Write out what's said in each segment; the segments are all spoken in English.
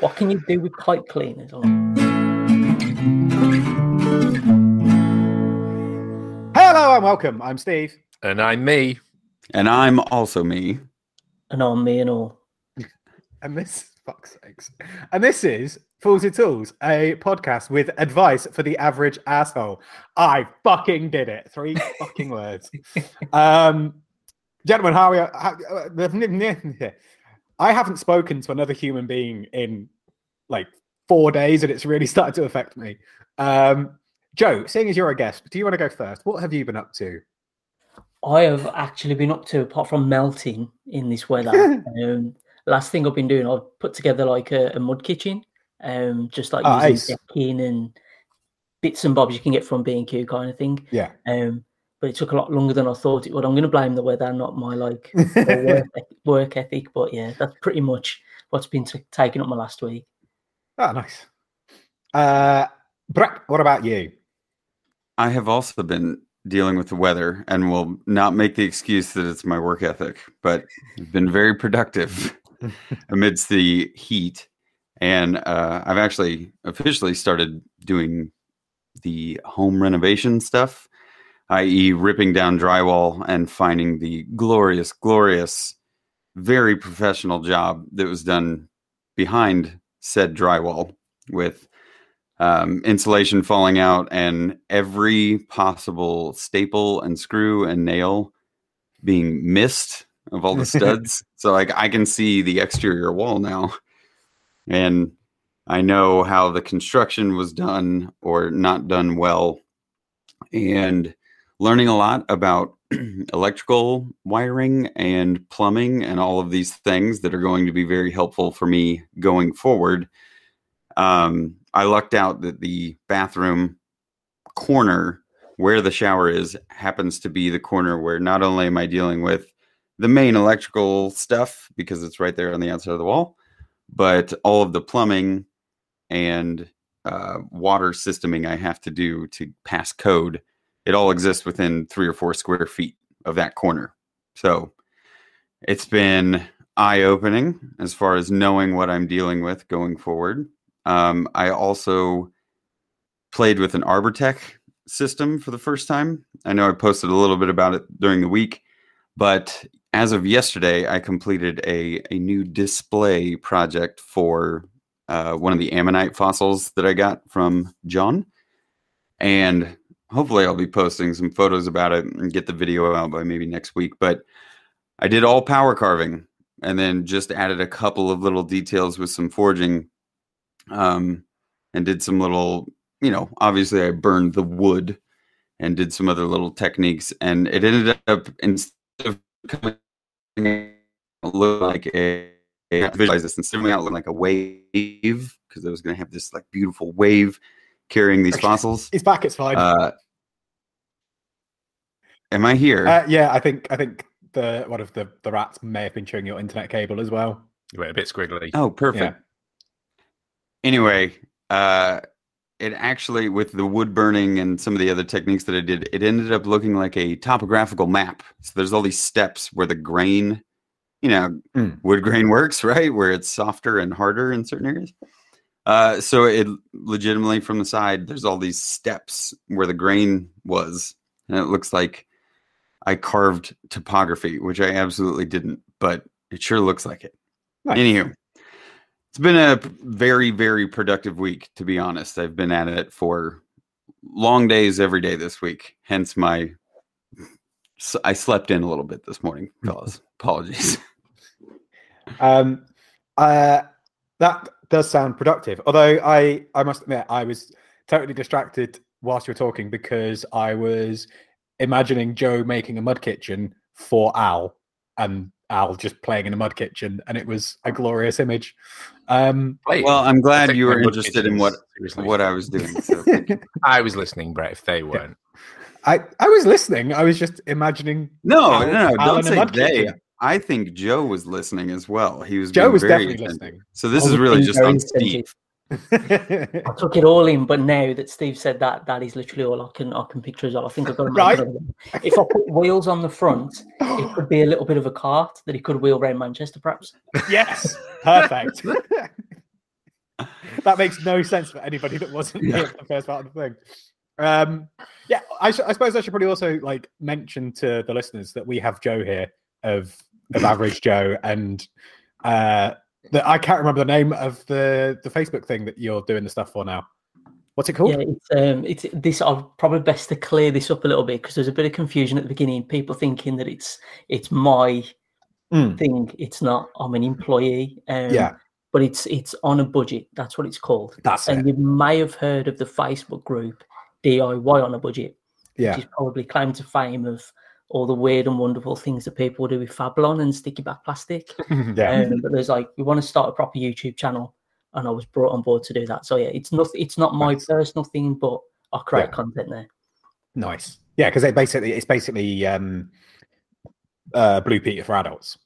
What can you do with pipe cleaners? Hello and welcome. I'm Steve. And I'm me. And I'm also me. And I'm me and all. And this, fuck's sakes. And this is Fools with Tools, a podcast with advice for the average asshole. I fucking did it. Three fucking words. Um, gentlemen, how are we? How, I haven't spoken to another human being in like four days, and it's really started to affect me. Um, Joe, seeing as you're a guest, do you want to go first? What have you been up to? I have actually been up to, apart from melting in this weather. um, last thing I've been doing, I've put together like a, a mud kitchen, um, just like Oh, using decking and bits and bobs you can get from B and Q kind of thing. Yeah. Um, but it took a lot longer than I thought it would. I'm going to blame the weather, not my like work, work ethic. But yeah, that's pretty much what's been t- taking up my last week. Oh, nice. Uh, Brett, what about you? I have also been dealing with the weather and will not make the excuse that it's my work ethic, but I've been very productive amidst the heat. And uh, I've actually officially started doing the home renovation stuff, i.e., ripping down drywall and finding the glorious, glorious, very professional job that was done behind said drywall with um, insulation falling out and every possible staple and screw and nail being missed of all the studs. so like I can see the exterior wall now, and I know how the construction was done or not done well, and learning a lot about electrical wiring and plumbing and all of these things that are going to be very helpful for me going forward. Um, I lucked out that the bathroom corner where the shower is happens to be the corner where not only am I dealing with the main electrical stuff because it's right there on the outside of the wall, but all of the plumbing and uh, water systeming I have to do to pass code. It all exists within three or four square feet of that corner. So it's been eye opening as far as knowing what I'm dealing with going forward. Um, I also played with an Arbortech system for the first time. I know I posted a little bit about it during the week, but as of yesterday, I completed a, a new display project for uh, one of the ammonite fossils that I got from John. And hopefully, I'll be posting some photos about it and get the video out by maybe next week. But I did all power carving and then just added a couple of little details with some forging um, and did some little, you know, obviously I burned the wood and did some other little techniques, and it ended up instead of coming look like a, a visualize this instead of coming out like a wave because I was going to have this like beautiful wave carrying these Okay. fossils. He's back. It's fine. Uh, am I here? Uh, yeah, I think I think the one of the the rats may have been chewing your internet cable as well. You went a bit squiggly. oh, perfect. Anyway, uh, it actually with the wood burning and some of the other techniques that I did, it ended up looking like a topographical map. So there's all these steps where the grain, you know, Mm. wood grain works, right? Where it's softer and harder in certain areas. Uh, so it legitimately from the side, there's all these steps where the grain was, and it looks like I carved topography, which I absolutely didn't, but it sure looks like it. Nice. Anywho, it's been a very, very productive week, to be honest. I've been at it for long days every day this week. Hence my, I slept in a little bit this morning, fellas. Apologies. Um, uh, that does sound productive. Although I, I must admit, I was totally distracted whilst you were talking because I was imagining Joe making a mud kitchen for Al, and Al just playing in a mud kitchen, and it was a glorious image. Um, Well, I'm glad you were interested in what seriously. what I was doing. So I was listening, Brett. If they weren't, I, I was listening. I was just imagining. no, Al- no, no, Al don't say they. kitchen. I think Joe was listening as well. He was Joe was very definitely attentive. listening. So this is really just on Steve. I took it all in, but now that Steve said that, that is literally all I can I can picture as well. I think I've got to make Right. another one. If I put wheels on the front, it could be a little bit of a cart that he could wheel around Manchester, perhaps. yes, perfect. that makes no sense for anybody that wasn't here the first part of the thing. Um, yeah, I, sh- I suppose I should probably also like mention to the listeners that we have Joe here of of Average Joe, and uh, that I can't remember the name of the the Facebook thing that you're doing the stuff for now. What's it called? Yeah, it's um, it's this. I'm probably best to clear this up a little bit because there's a bit of confusion at the beginning. People thinking that it's it's my Mm. thing. It's not. I'm an employee. Um, Yeah, but it's it's on a budget. That's what it's called. that's it. And you may have heard of the Facebook group DIY on a budget, Yeah, which is probably claim to fame of all the weird and wonderful things that people do with Fablon and sticky back plastic. yeah. Um, but there's like we want to start a proper YouTube channel, and I was brought on board to do that. So yeah, it's not it's not my Nice. personal thing, but I create Yeah. content there. Nice. Yeah, because it basically it's basically um, uh, Blue Peter for adults.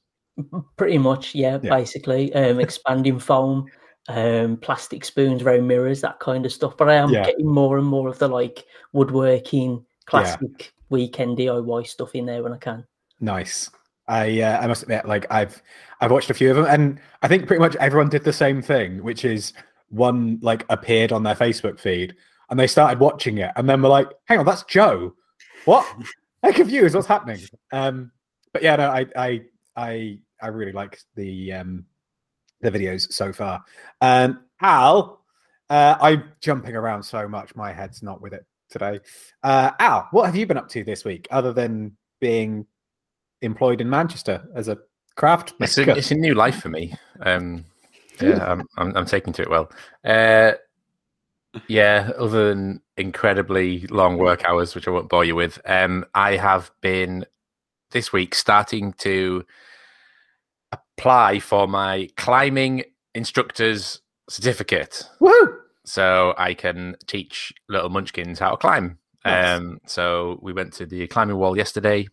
Pretty much, yeah. Yeah. Basically, um, expanding foam, um, plastic spoons, very mirrors, that kind of stuff. But I am Yeah. getting more and more of the like woodworking, classic weekend DIY stuff in there when I can. Nice. I uh, I must admit, like I've I've watched a few of them, and I think pretty much everyone did the same thing, which is one like appeared on their Facebook feed, and they started watching it, and then were like, "Hang on, that's Joe. What? I'm confused. What's happening?" Um, but yeah, no, I I I I really like the um the videos so far. Um, Al, uh, I'm jumping around so much, my head's not with it today. Uh, Al, what have you been up to this week other than being employed in Manchester as a craft It's a, it's a new life for me. Um, yeah, I'm, I'm, I'm taking to it well. Uh, yeah, other than incredibly long work hours, which I won't bore you with, um, I have been this week starting to apply for my climbing instructor's certificate Woo! So I can teach little munchkins how to climb. Nice. Um, so we went to the climbing wall yesterday.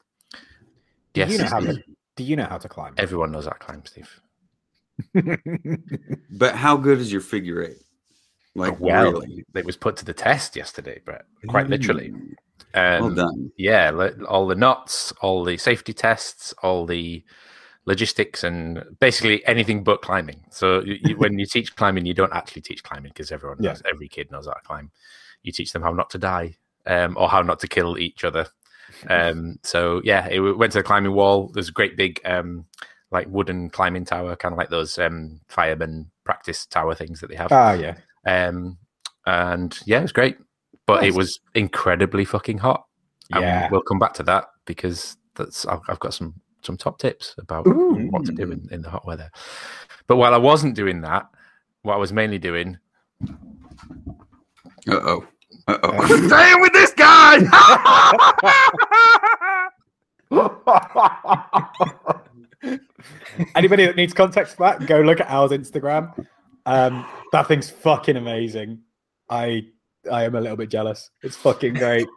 Do Yes, you know how to, do you know how to climb? everyone knows how to climb, Steve. But how good is your figure eight? Like well, really? it was put to the test yesterday, Brett. Quite literally. Mm, Um, well done. Yeah, all the knots, all the safety tests, all the logistics, and basically anything but climbing. So you, when you teach climbing, you don't actually teach climbing because everyone Yeah. knows, every kid knows how to climb. You teach them how not to die um, or how not to kill each other. Um, so yeah, it went to the climbing wall. There's a great big um, like wooden climbing tower, kind of like those um, fireman practice tower things that they have. Ah, yeah. Um, and yeah, it was great, but Nice. it was incredibly fucking hot. And Yeah. we'll come back to that because that's I've, I've got some some top tips about what to do in, in the hot weather. But while I wasn't doing that, what I was mainly doing, Uh oh. Uh oh. staying with this guy. Anybody that needs context for that, go look at Al's Instagram. Um, that thing's fucking amazing. I I am a little bit jealous. It's fucking great.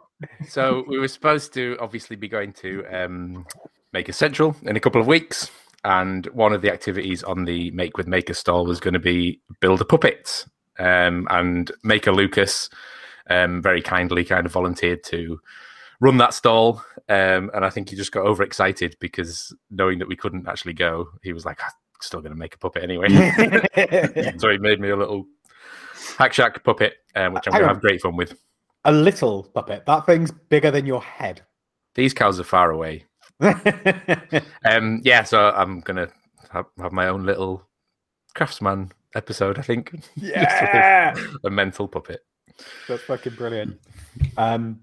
so we were supposed to obviously be going to um, Maker Central in a couple of weeks, and one of the activities on the Make with Maker stall was going to be build a puppet. Um, and Maker Lucas um, very kindly kind of volunteered to run that stall, um, and I think he just got overexcited because knowing that we couldn't actually go, he was like, "I'm still going to make a puppet anyway." so he made me a little Hack Shack puppet, um, which I'm going to have great fun with. a little puppet. That thing's bigger than your head. These cows are far away. Um, yeah, so I'm gonna have, have my own little craftsman episode. I think yeah, a mental puppet. that's fucking brilliant. Um,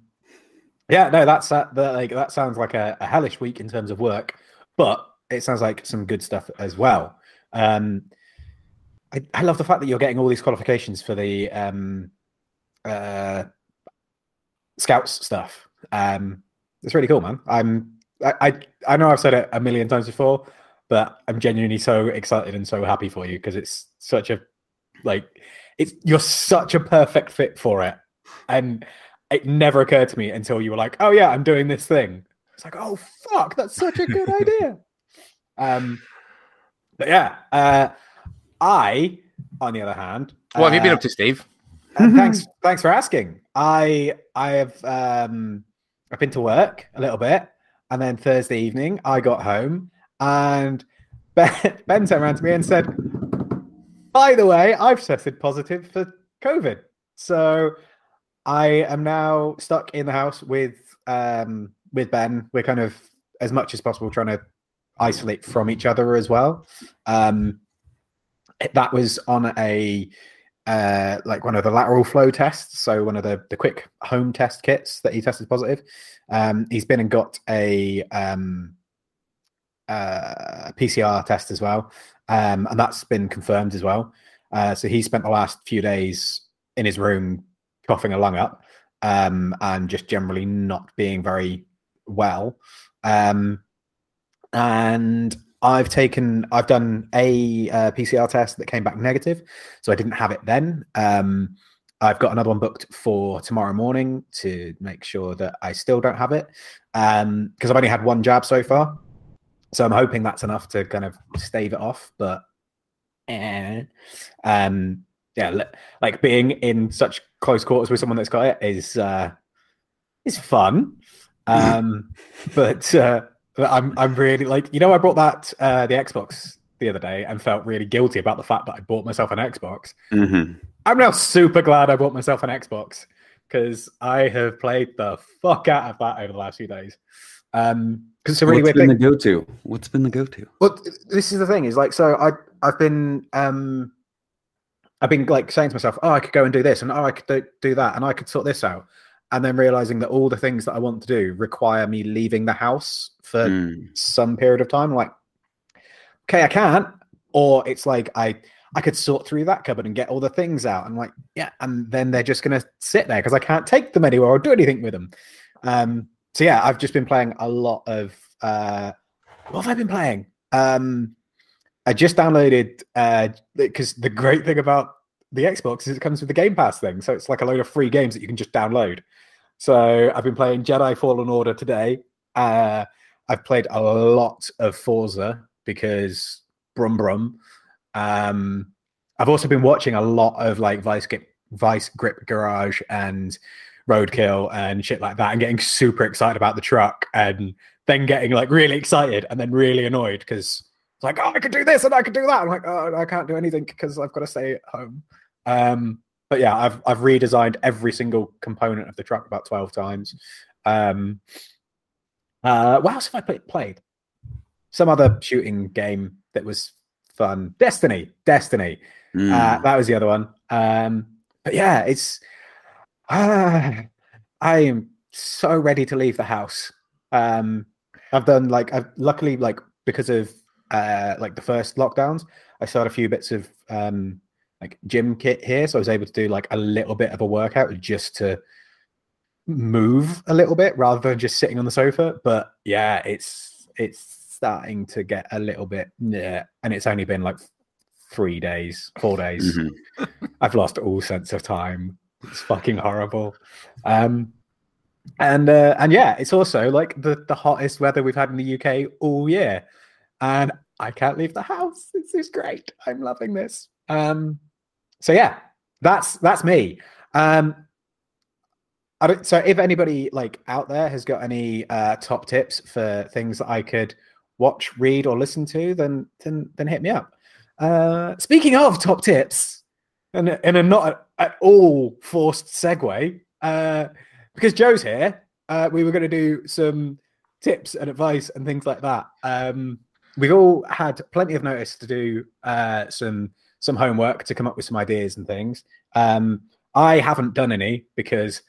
yeah, no, that's uh, the, like that sounds like a, a hellish week in terms of work, but it sounds like some good stuff as well. Um, I, I love the fact that you're getting all these qualifications for the um, uh, scouts stuff. Um, it's really cool, man. I'm I, I I know I've said it a million times before, but I'm genuinely so excited and so happy for you because it's such a like it's you're such a perfect fit for it, and it never occurred to me until you were like, "Oh yeah, I'm doing this thing." It's like, "Oh fuck, that's such a good idea." Um, but yeah, uh, I, on the other hand, What have you been uh, up to, Steve? uh, thanks, thanks for asking. I I have um I've been to work a little bit, and then Thursday evening I got home, and Ben, ben turned around to me and said, By the way, I've tested positive for COVID. So I am now stuck in the house with um with Ben. We're kind of as much as possible trying to isolate from each other as well. Um that was on a uh like one of the lateral flow tests, so one of the the quick home test kits that he tested positive. Um he's been and got a um uh PCR test as well. Um and that's been confirmed as well. Uh so he spent the last few days in his room coughing a lung up um, and just generally not being very well. Um, and I've taken, I've done a uh, PCR test that came back negative, so I didn't have it then. Um, I've got another one booked for tomorrow morning to make sure that I still don't have it because um, I've only had one jab so far. So I'm hoping that's enough to kind of stave it off, but eh. um, yeah, like being in such close quarters with someone that's got it is uh, is fun. Um, but uh, I'm I'm really like you know I brought that uh, the Xbox the other day and felt really guilty about the fact that I bought myself an Xbox. Mm-hmm. I'm now super glad I bought myself an Xbox because I have played the fuck out of that over the last few days. Um, because it's a really What's weird been thing. the go-to? What's been the go-to? Well, this is the thing is like so I I've been um I've been like saying to myself, oh, I could go and do this, and oh, I could do, do that, and I could sort this out, and then realizing that all the things that I want to do require me leaving the house for Mm. some period of time. Like, okay, I can't, or it's like I I could sort through that cupboard and get all the things out, and like yeah, and then they're just gonna sit there because I can't take them anywhere or do anything with them. Um, so yeah, I've just been playing a lot of uh, what have I been playing? Um, I just downloaded because the great thing about the Xbox is it comes with the Game Pass thing, so it's like a load of free games that you can just download. So I've been playing Jedi Fallen Order today. Uh, I've played a lot of Forza because Brum Brum. Um, I've also been watching a lot of like Vice Grip, Vice Grip Garage and Roadkill and shit like that, and getting super excited about the truck, and then getting like really excited and then really annoyed because it's like, oh, I could do this and I could do that. I'm like, oh, I can't do anything because I've got to stay at home. Um, but yeah, I've I've redesigned every single component of the truck about twelve times. Um, uh, what else have I play, played? Some other shooting game that was fun. Destiny, Destiny. Mm. Uh, that was the other one. Um, but yeah, it's. Uh, I am so ready to leave the house. Um, I've done like I've luckily like because of uh, like the first lockdowns, I started a few bits of um, like gym kit here, so I was able to do like a little bit of a workout just to move a little bit rather than just sitting on the sofa. But yeah, it's it's starting to get a little bit yeah, and it's only been like three days, four days. Mhm. I've lost all sense of time. It's fucking horrible. Um, and uh, and yeah, it's also like the the hottest weather we've had in the UK all year, and I can't leave the house. This is great. I'm loving this. Um, so yeah, that's that's me. Um, I don't, so if anybody like out there has got any uh, top tips for things that I could watch, read, or listen to, then then then hit me up. Uh, speaking of top tips, and in a not at all forced segue, uh, because Joe's here, uh, we were going to do some tips and advice and things like that. Um, we've all had plenty of notice to do uh, some some homework to come up with some ideas and things. Um, I haven't done any because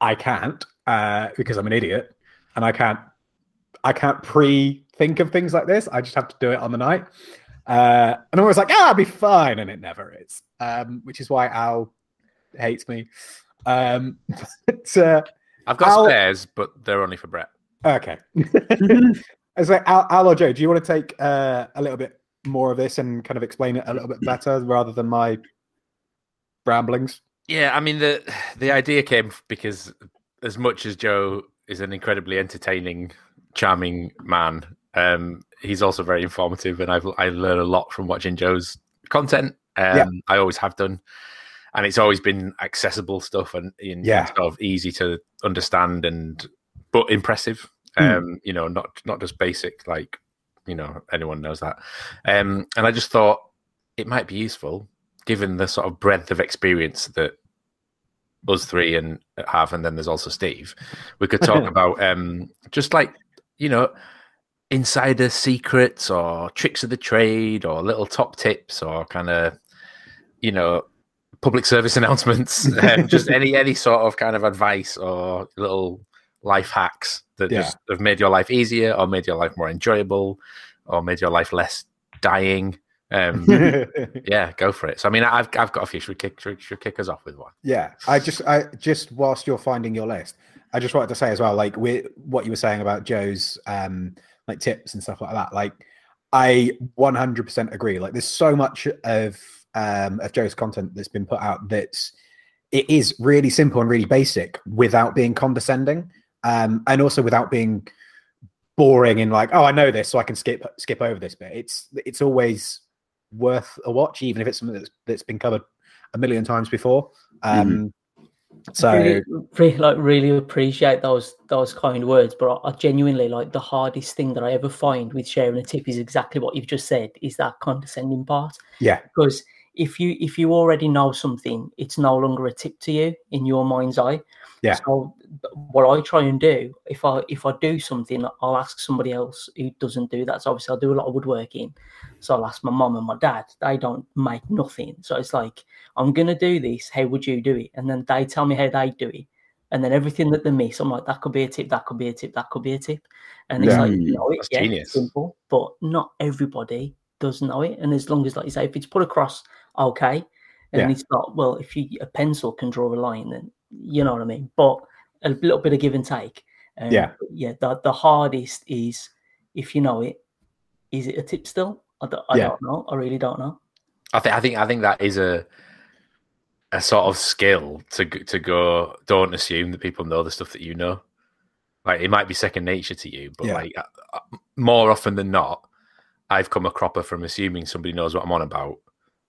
I can't uh, because I'm an idiot and I can't I can't pre think of things like this. I just have to do it on the night. Uh, and I'm always like, ah, I'll be fine, and it never is. Um, which is why Al hates me. Um, but, uh, I've got I'll- spares, but they're only for Brett. okay. I was like, Al, Al or Joe, do you want to take uh, a little bit more of this and kind of explain it a little bit better rather than my ramblings? Yeah, I mean the the idea came because as much as Joe is an incredibly entertaining, charming man, um, he's also very informative, and I've I learn a lot from watching Joe's content. Um, Yeah. I always have done, and it's always been accessible stuff and, and Yeah. sort of easy to understand and but impressive. Hmm. Um, you know, not not just basic like you know anyone knows that. Um, and I just thought it might be useful given the sort of breadth of experience that us three and have, and then there's also Steve. We could talk about um, just like you know insider secrets or tricks of the trade or little top tips or kind of you know public service announcements um, just any any sort of kind of advice or little life hacks that Yeah. just have made your life easier or made your life more enjoyable or made your life less dying um yeah go for it so i mean i've i've got a few should we kick should, should kick us off with one Yeah, I just, I just whilst you're finding your list, I just wanted to say as well, like with what you were saying about Joe's um like tips and stuff like that. Like, I 100% agree. Like, there's so much of um of Joe's content that's been put out that's it is really simple and really basic without being condescending, um, and also without being boring and like, oh, I know this, so I can skip skip over this bit. It's it's always worth a watch, even if it's something that's that's been covered a million times before. Um, So really, really, like really appreciate those those kind words but I, I genuinely like the hardest thing that i ever find with sharing a tip is exactly what you've just said is that condescending part yeah, because if you if you already know something it's no longer a tip to you in your mind's eye. Yeah. so what i try and do if i if i do something i'll ask somebody else who doesn't do that. So obviously i do a lot of woodworking. So i'll ask my mom and my dad. They don't make nothing. So it's like i'm gonna do this. How would you do it? And then they tell me how they do it. And then everything that they miss i'm like that could be a tip. That could be a tip. That could be a tip. And it's Yeah. like mm, you know it, yeah, simple but not everybody does know it. And as long as, like you say, if it's put across, okay. And Yeah. it's not, well, if you a pencil can draw a line, then you know what I mean. But a little bit of give and take. Um, Yeah. yeah. The, the hardest is if you know it, is it a tip still? I don't, I Yeah. don't know. I really don't know. I think I think I think that is a a sort of skill to to go. Don't assume that people know the stuff that you know. Like it might be second nature to you, but Yeah. like uh, uh, more often than not, I've come a cropper from assuming somebody knows what I'm on about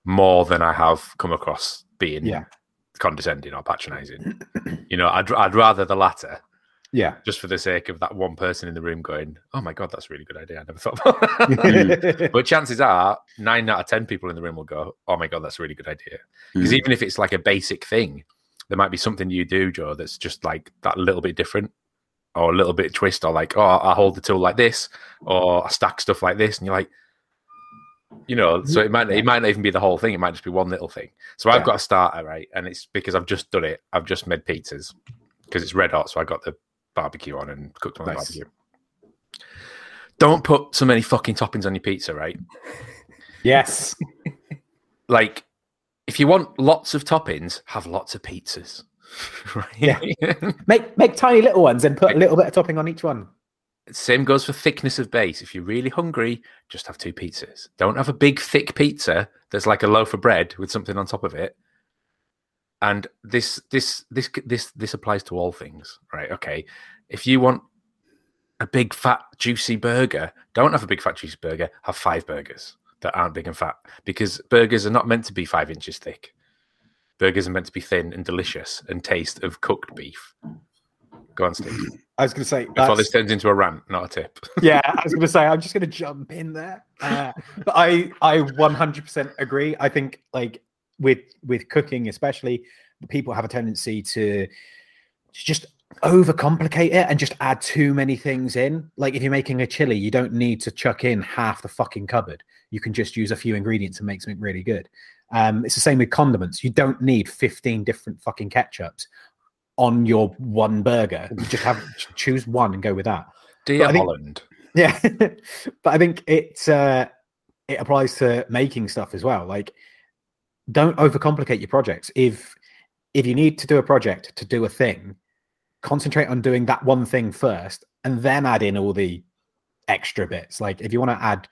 more than I have come across being Yeah. condescending or patronising. you know, I'd I'd rather the latter, yeah. just for the sake of that one person in the room going, "Oh my god, that's a really good idea. I never thought." about that." But chances are, nine out of ten people in the room will go, "Oh my god, that's a really good idea." Because Mm. even if it's like a basic thing, there might be something you do, Joe, that's just like that little bit different, or a little bit twist, or like, "Oh, I hold the tool like this," or I stack stuff like this, and you're like, you know, so it might it might not even be the whole thing; it might just be one little thing. So I've Yeah. got a starter, right, and it's because I've just done it. I've just made pizzas because it's red hot, so I got the barbecue on and cooked on the barbecue. Don't put so many fucking toppings on your pizza, right? yes. like if you want lots of toppings, have lots of pizzas. right? Yeah. Make make tiny little ones and put a little bit of topping on each one. Same goes for thickness of base. If you're really hungry, just have two pizzas. Don't have a big thick pizza that's like a loaf of bread with something on top of it. And this this this this this applies to all things, right? Okay. If you want a big fat juicy burger, don't have a big fat juicy burger, have five burgers that aren't big and fat because burgers are not meant to be 5 inches thick. Burgers are meant to be thin and delicious and taste of cooked beef. Go on, Steve. I was going to say, Before that's- this turns into a rant, not a tip. yeah, I was going to say, I'm just going to jump in there. Uh, but I, I 100% agree. I think like with with cooking, especially, people have a tendency to just overcomplicate it and just add too many things in. Like if you're making a chili, you don't need to chuck in half the fucking cupboard. You can just use a few ingredients and make something really good. Um, it's the same with condiments. You don't need 15 different fucking ketchups on your one burger. You just have choose one and go with that. Dear think- Holland. Yeah, but I think it uh, it applies to making stuff as well. Like, don't overcomplicate your projects. If if you need to do a project to do a thing, concentrate on doing that one thing first, and then add in all the extra bits. Like, if you want to add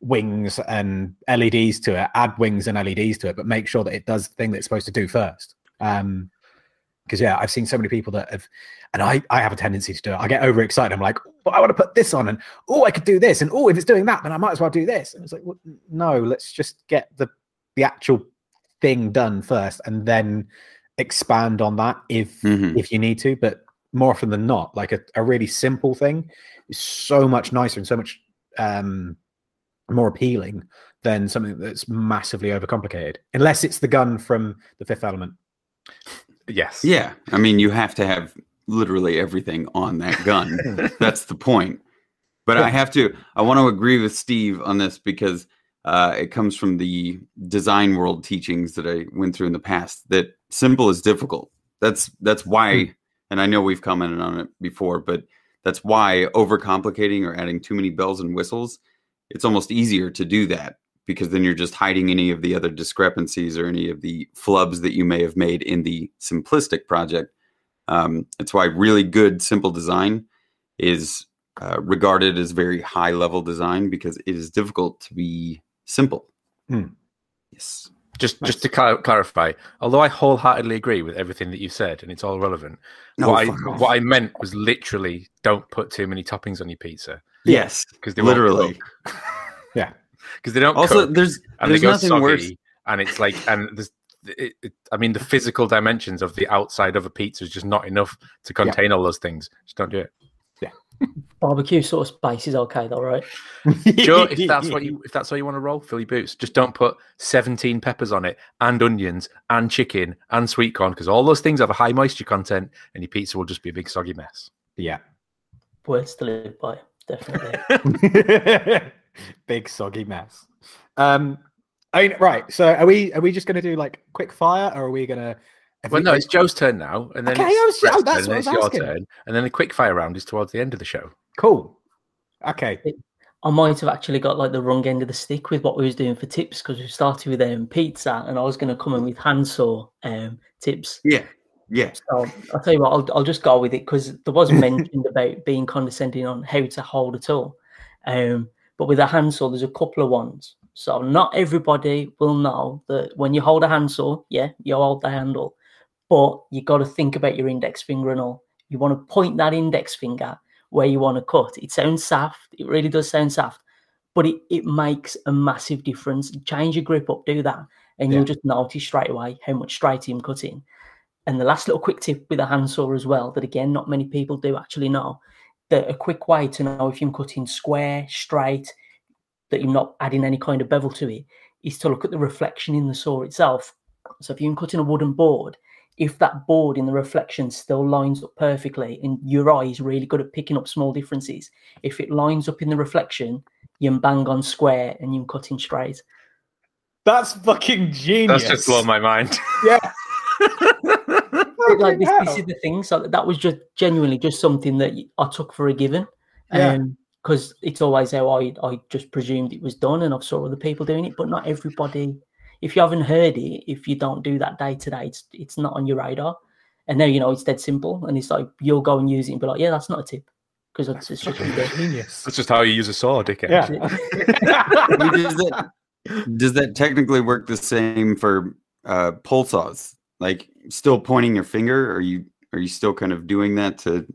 wings and LEDs to it, add wings and LEDs to it, but make sure that it does the thing that it's supposed to do first. Um, because yeah, I've seen so many people that have, and I I have a tendency to do it. I get overexcited. I'm like, I want to put this on, and oh, I could do this, and oh, if it's doing that, then I might as well do this. And it's like, well, no, let's just get the the actual thing done first, and then expand on that if Mhm. if you need to. But more often than not, like a, a really simple thing is so much nicer and so much um more appealing than something that's massively overcomplicated. Unless it's the gun from the Fifth Element. Yes. Yeah, I mean, you have to have literally everything on that gun. That's the point. But I have to. I want to agree with Steve on this because uh, it comes from the design world teachings that I went through in the past. That simple is difficult. That's that's why, and I know we've commented on it before, but that's why overcomplicating or adding too many bells and whistles. It's almost easier to do that because then you're just hiding any of the other discrepancies or any of the flubs that you may have made in the simplistic project. Um, it's why really good simple design is uh, regarded as very high level design because it is difficult to be simple. Hmm. Yes. Just just to clar- clarify, although I wholeheartedly agree with everything that you said and it's all relevant, No, what, I, off. what I meant was literally don't put too many toppings on your pizza Yes. because they Literally. Yeah. Because they don't Also, cook there's and there's they go nothing soggy worse. and it's like and there's it, it, I mean the physical dimensions of the outside of a pizza is just not enough to contain all those things. Just don't do it. Yeah. Barbecue sauce base is okay though, right? Sure, if that's what you if that's how you want to roll, fill your boots. Just don't put 17 peppers on it, and onions, and chicken, and sweet corn, because all those things have a high moisture content, and your pizza will just be a big soggy mess. Yeah. Words to live by, definitely. Big soggy mess. Um, I mean, right. So are we? Are we just going to do like quick fire, or are we going to? Well, no, it's Joe's turn now, and then Okay, it's I was- oh, that's turn, what I was your asking. turn, and then the quick fire round is towards the end of the show. cool. Okay. I might have actually got like the wrong end of the stick with what we was doing for tips because we started with um, pizza and I was going to come in with handsaw um, tips. Yeah. Yeah. So I'll tell you what, I'll, I'll just go with it because there was mentioned about being condescending on how to hold a tool. Um, but with a handsaw, there's a couple of ones. So not everybody will know that when you hold a handsaw, yeah, you hold the handle, but you got to think about your index finger and all. You want to point that index finger where you want to cut. It sounds soft. It really does sound soft, but it, it makes a massive difference. Change your grip up, do that, and Yeah. you'll just notice straight away how much straighter you're cutting. And the last little quick tip with a handsaw as well, that again, not many people do actually know, that a quick way to know if you're cutting square, straight, that you're not adding any kind of bevel to it, is to look at the reflection in the saw itself. So if you're cutting a wooden board, if that board in the reflection still lines up perfectly and your eye is really good at picking up small differences, if it lines up in the reflection, you're bang on square and you're cutting straight. That's fucking genius. That's just blown my mind. Yeah. But, like this, this is the thing. So that was just genuinely just something that I took for a given. Yeah. because it's always how I, I just presumed it was done and I've saw other people doing it, but not everybody. If you haven't heard it, if you don't do that day to day, it's it's not on your radar. And now you know it's dead simple, and it's like you'll go and use it and be like, yeah, that's not a tip because it's, it's just genius. That's just how you use a saw, dickhead. Yeah. Does that does that technically work the same for uh, pull saws? Like still pointing your finger? Are you are you still kind of doing that to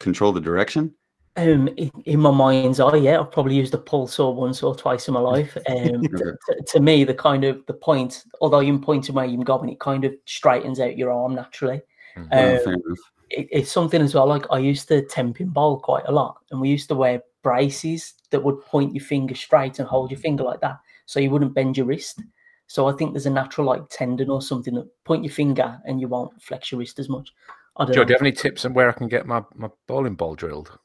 control the direction? Um, in, in my mind's eye, yeah, I've probably used a pull saw once or twice in my life. Um, Okay. to, to me, the kind of the point, although you're pointing where you're going, it kind of straightens out your arm naturally. Mhm. Oh, Um, it, it's something as well. Like I used to tenpin bowl quite a lot, and we used to wear braces that would point your finger straight and hold your finger like that, so you wouldn't bend your wrist. So I think there's a natural like tendon or something that point your finger and you won't flex your wrist as much. I don't Joe, know. do you have any tips on where I can get my, my bowling ball drilled?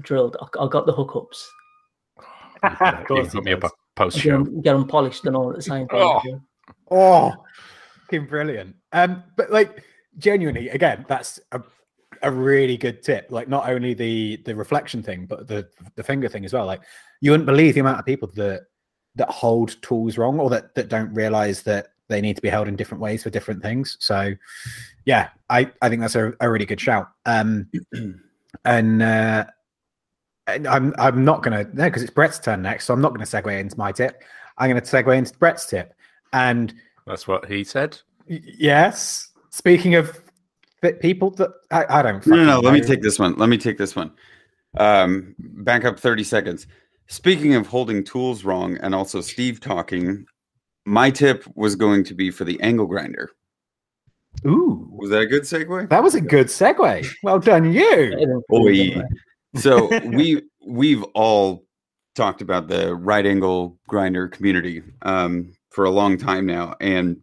Drilled. I, I got the hookups. You Of can course put he me up a does. post Get show. them, polished and all at the same time. Oh. yeah. Oh, fucking brilliant. Um, but like genuinely, again, that's a, a really good tip. Like not only the the reflection thing, but the the finger thing as well. Like you wouldn't believe the amount of people that that hold tools wrong or that that don't realize that they need to be held in different ways for different things. So yeah, I I think that's a, a really good shout. Um, and uh, and I'm I'm not gonna no because it's Brett's turn next, so I'm not gonna segue into my tip. I'm gonna segue into Brett's tip. And That's what he said. Y- Yes. Speaking of fit people that I, I don't. No, no, no. fucking Let me take this one. Let me take this one. Um, back up 30 seconds. Speaking of holding tools wrong and also Steve talking, my tip was going to be for the angle grinder. Ooh, Was that a good segue? that was a good segue. Well done, you. Better than Oi. food, anyway. So we we've all talked about the right angle grinder community um, for a long time now, and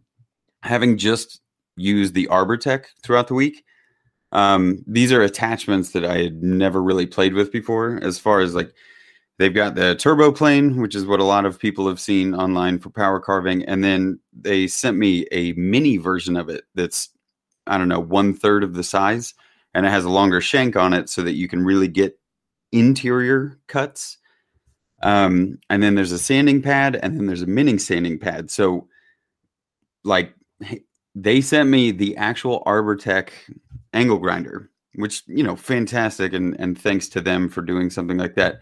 having just used the Arbortech throughout the week, um, these are attachments that I had never really played with before. As far as like, they've got the turbo plane, which is what a lot of people have seen online for power carving, and then they sent me a mini version of it that's I don't know one third of the size, and it has a longer shank on it so that you can really get interior cuts. Um, and then there's a sanding pad, and then there's a mining sanding pad. So, like, they sent me the actual Arbortech angle grinder, which you know, fantastic, and and thanks to them for doing something like that.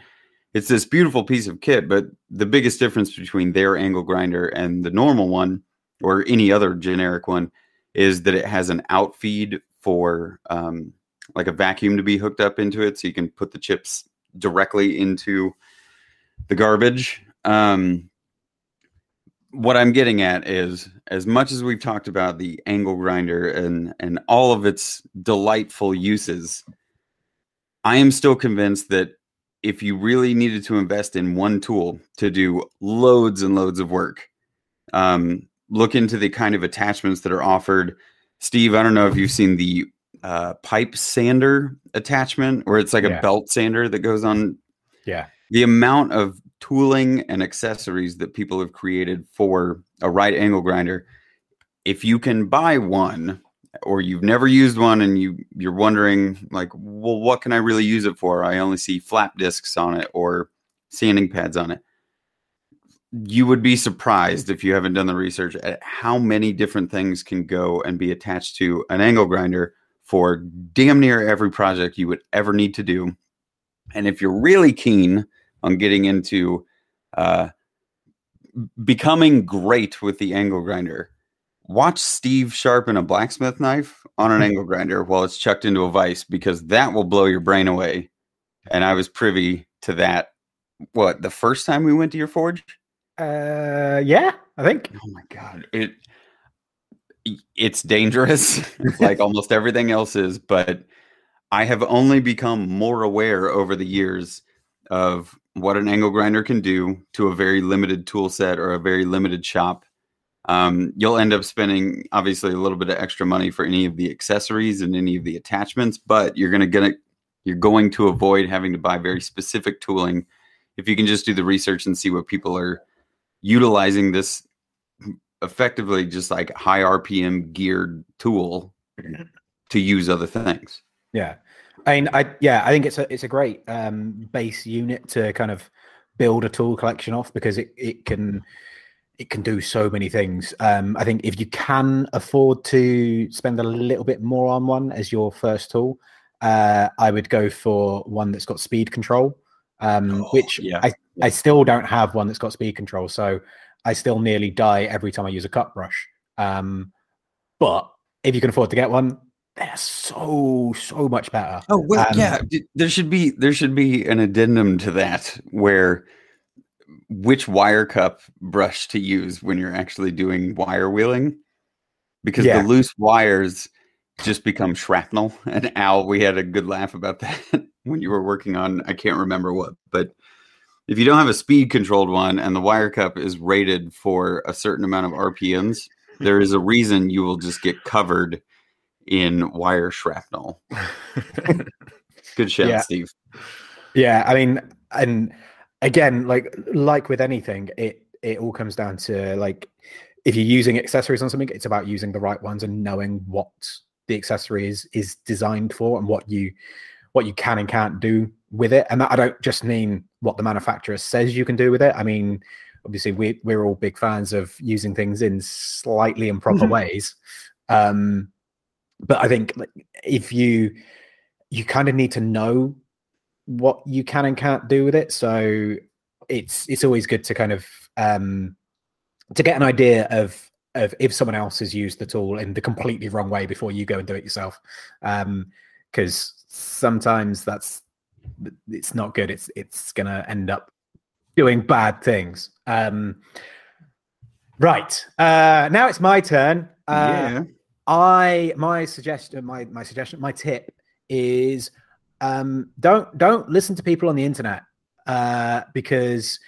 It's this beautiful piece of kit, but the biggest difference between their angle grinder and the normal one, or any other generic one, is that it has an outfeed for um, like a vacuum to be hooked up into it, so you can put the chips directly into the garbage. Um, what I'm getting at is, as much as we've talked about the angle grinder and and all of its delightful uses, I am still convinced that if you really needed to invest in one tool to do loads and loads of work, um, look into the kind of attachments that are offered. Steve, I don't know if you've seen the uh, pipe sander attachment, or it's like Yeah. a belt sander that goes on. Yeah. The amount of tooling and accessories that people have created for a right angle grinder, if you can buy one or you've never used one and you you're wondering like, well, what can I really use it for? I only see flap discs on it or sanding pads on it. You would be surprised if you haven't done the research at how many different things can go and be attached to an angle grinder for damn near every project you would ever need to do. And if you're really keen on getting into uh, becoming great with the angle grinder, watch Steve sharpen a blacksmith knife on an angle grinder while it's chucked into a vise because that will blow your brain away. And I was privy to that. What the first time we went to your forge? Uh, yeah, I think. Oh my god, it it's dangerous, like almost everything else is. But I have only become more aware over the years of what an angle grinder can do to a very limited tool set or a very limited shop. Um, you'll end up spending obviously a little bit of extra money for any of the accessories and any of the attachments, but you're gonna get you're going to avoid having to buy very specific tooling if you can just do the research and see what people are utilizing this effectively just like high RPM geared tool to use other things. Yeah, I mean, I yeah, I think it's a it's a great um, base unit to kind of build a tool collection off because it it can it can do so many things. Um, I think if you can afford to spend a little bit more on one as your first tool, uh, I would go for one that's got speed control. Um, Oh, which yeah. I I still don't have one that's got speed control, so I still nearly die every time I use a cup brush. Um, but if you can afford to get one, they're so so much better. Oh well, Um, yeah. There should be there should be an addendum to that where which wire cup brush to use when you're actually doing wire wheeling, because Yeah. the loose wires just become shrapnel. And Al, we had a good laugh about that when you were working on I can't remember what, but if you don't have a speed controlled one and the wire cup is rated for a certain amount of RPMs, there is a mm-hmm. reason you will just get covered in wire shrapnel. Good shout, Yeah. Steve. Yeah, I mean, and again, like like with anything, it it all comes down to like if you're using accessories on something, it's about using the right ones and knowing what the accessory is is designed for and what you what you can and can't do with it. And that I don't just mean what the manufacturer says you can do with it. I mean, obviously we we're all big fans of using things in slightly improper Mhm. ways. Um but I think like, if you you kind of need to know what you can and can't do with it. So it's it's always good to kind of um to get an idea of of if someone else has used the tool in the completely wrong way before you go and do it yourself. Um because sometimes that's it's not good. It's it's gonna end up doing bad things. Um right. Uh now it's my turn. Uh yeah. I my suggestion, my my suggestion, my tip is um, don't don't listen to people on the internet. uh, because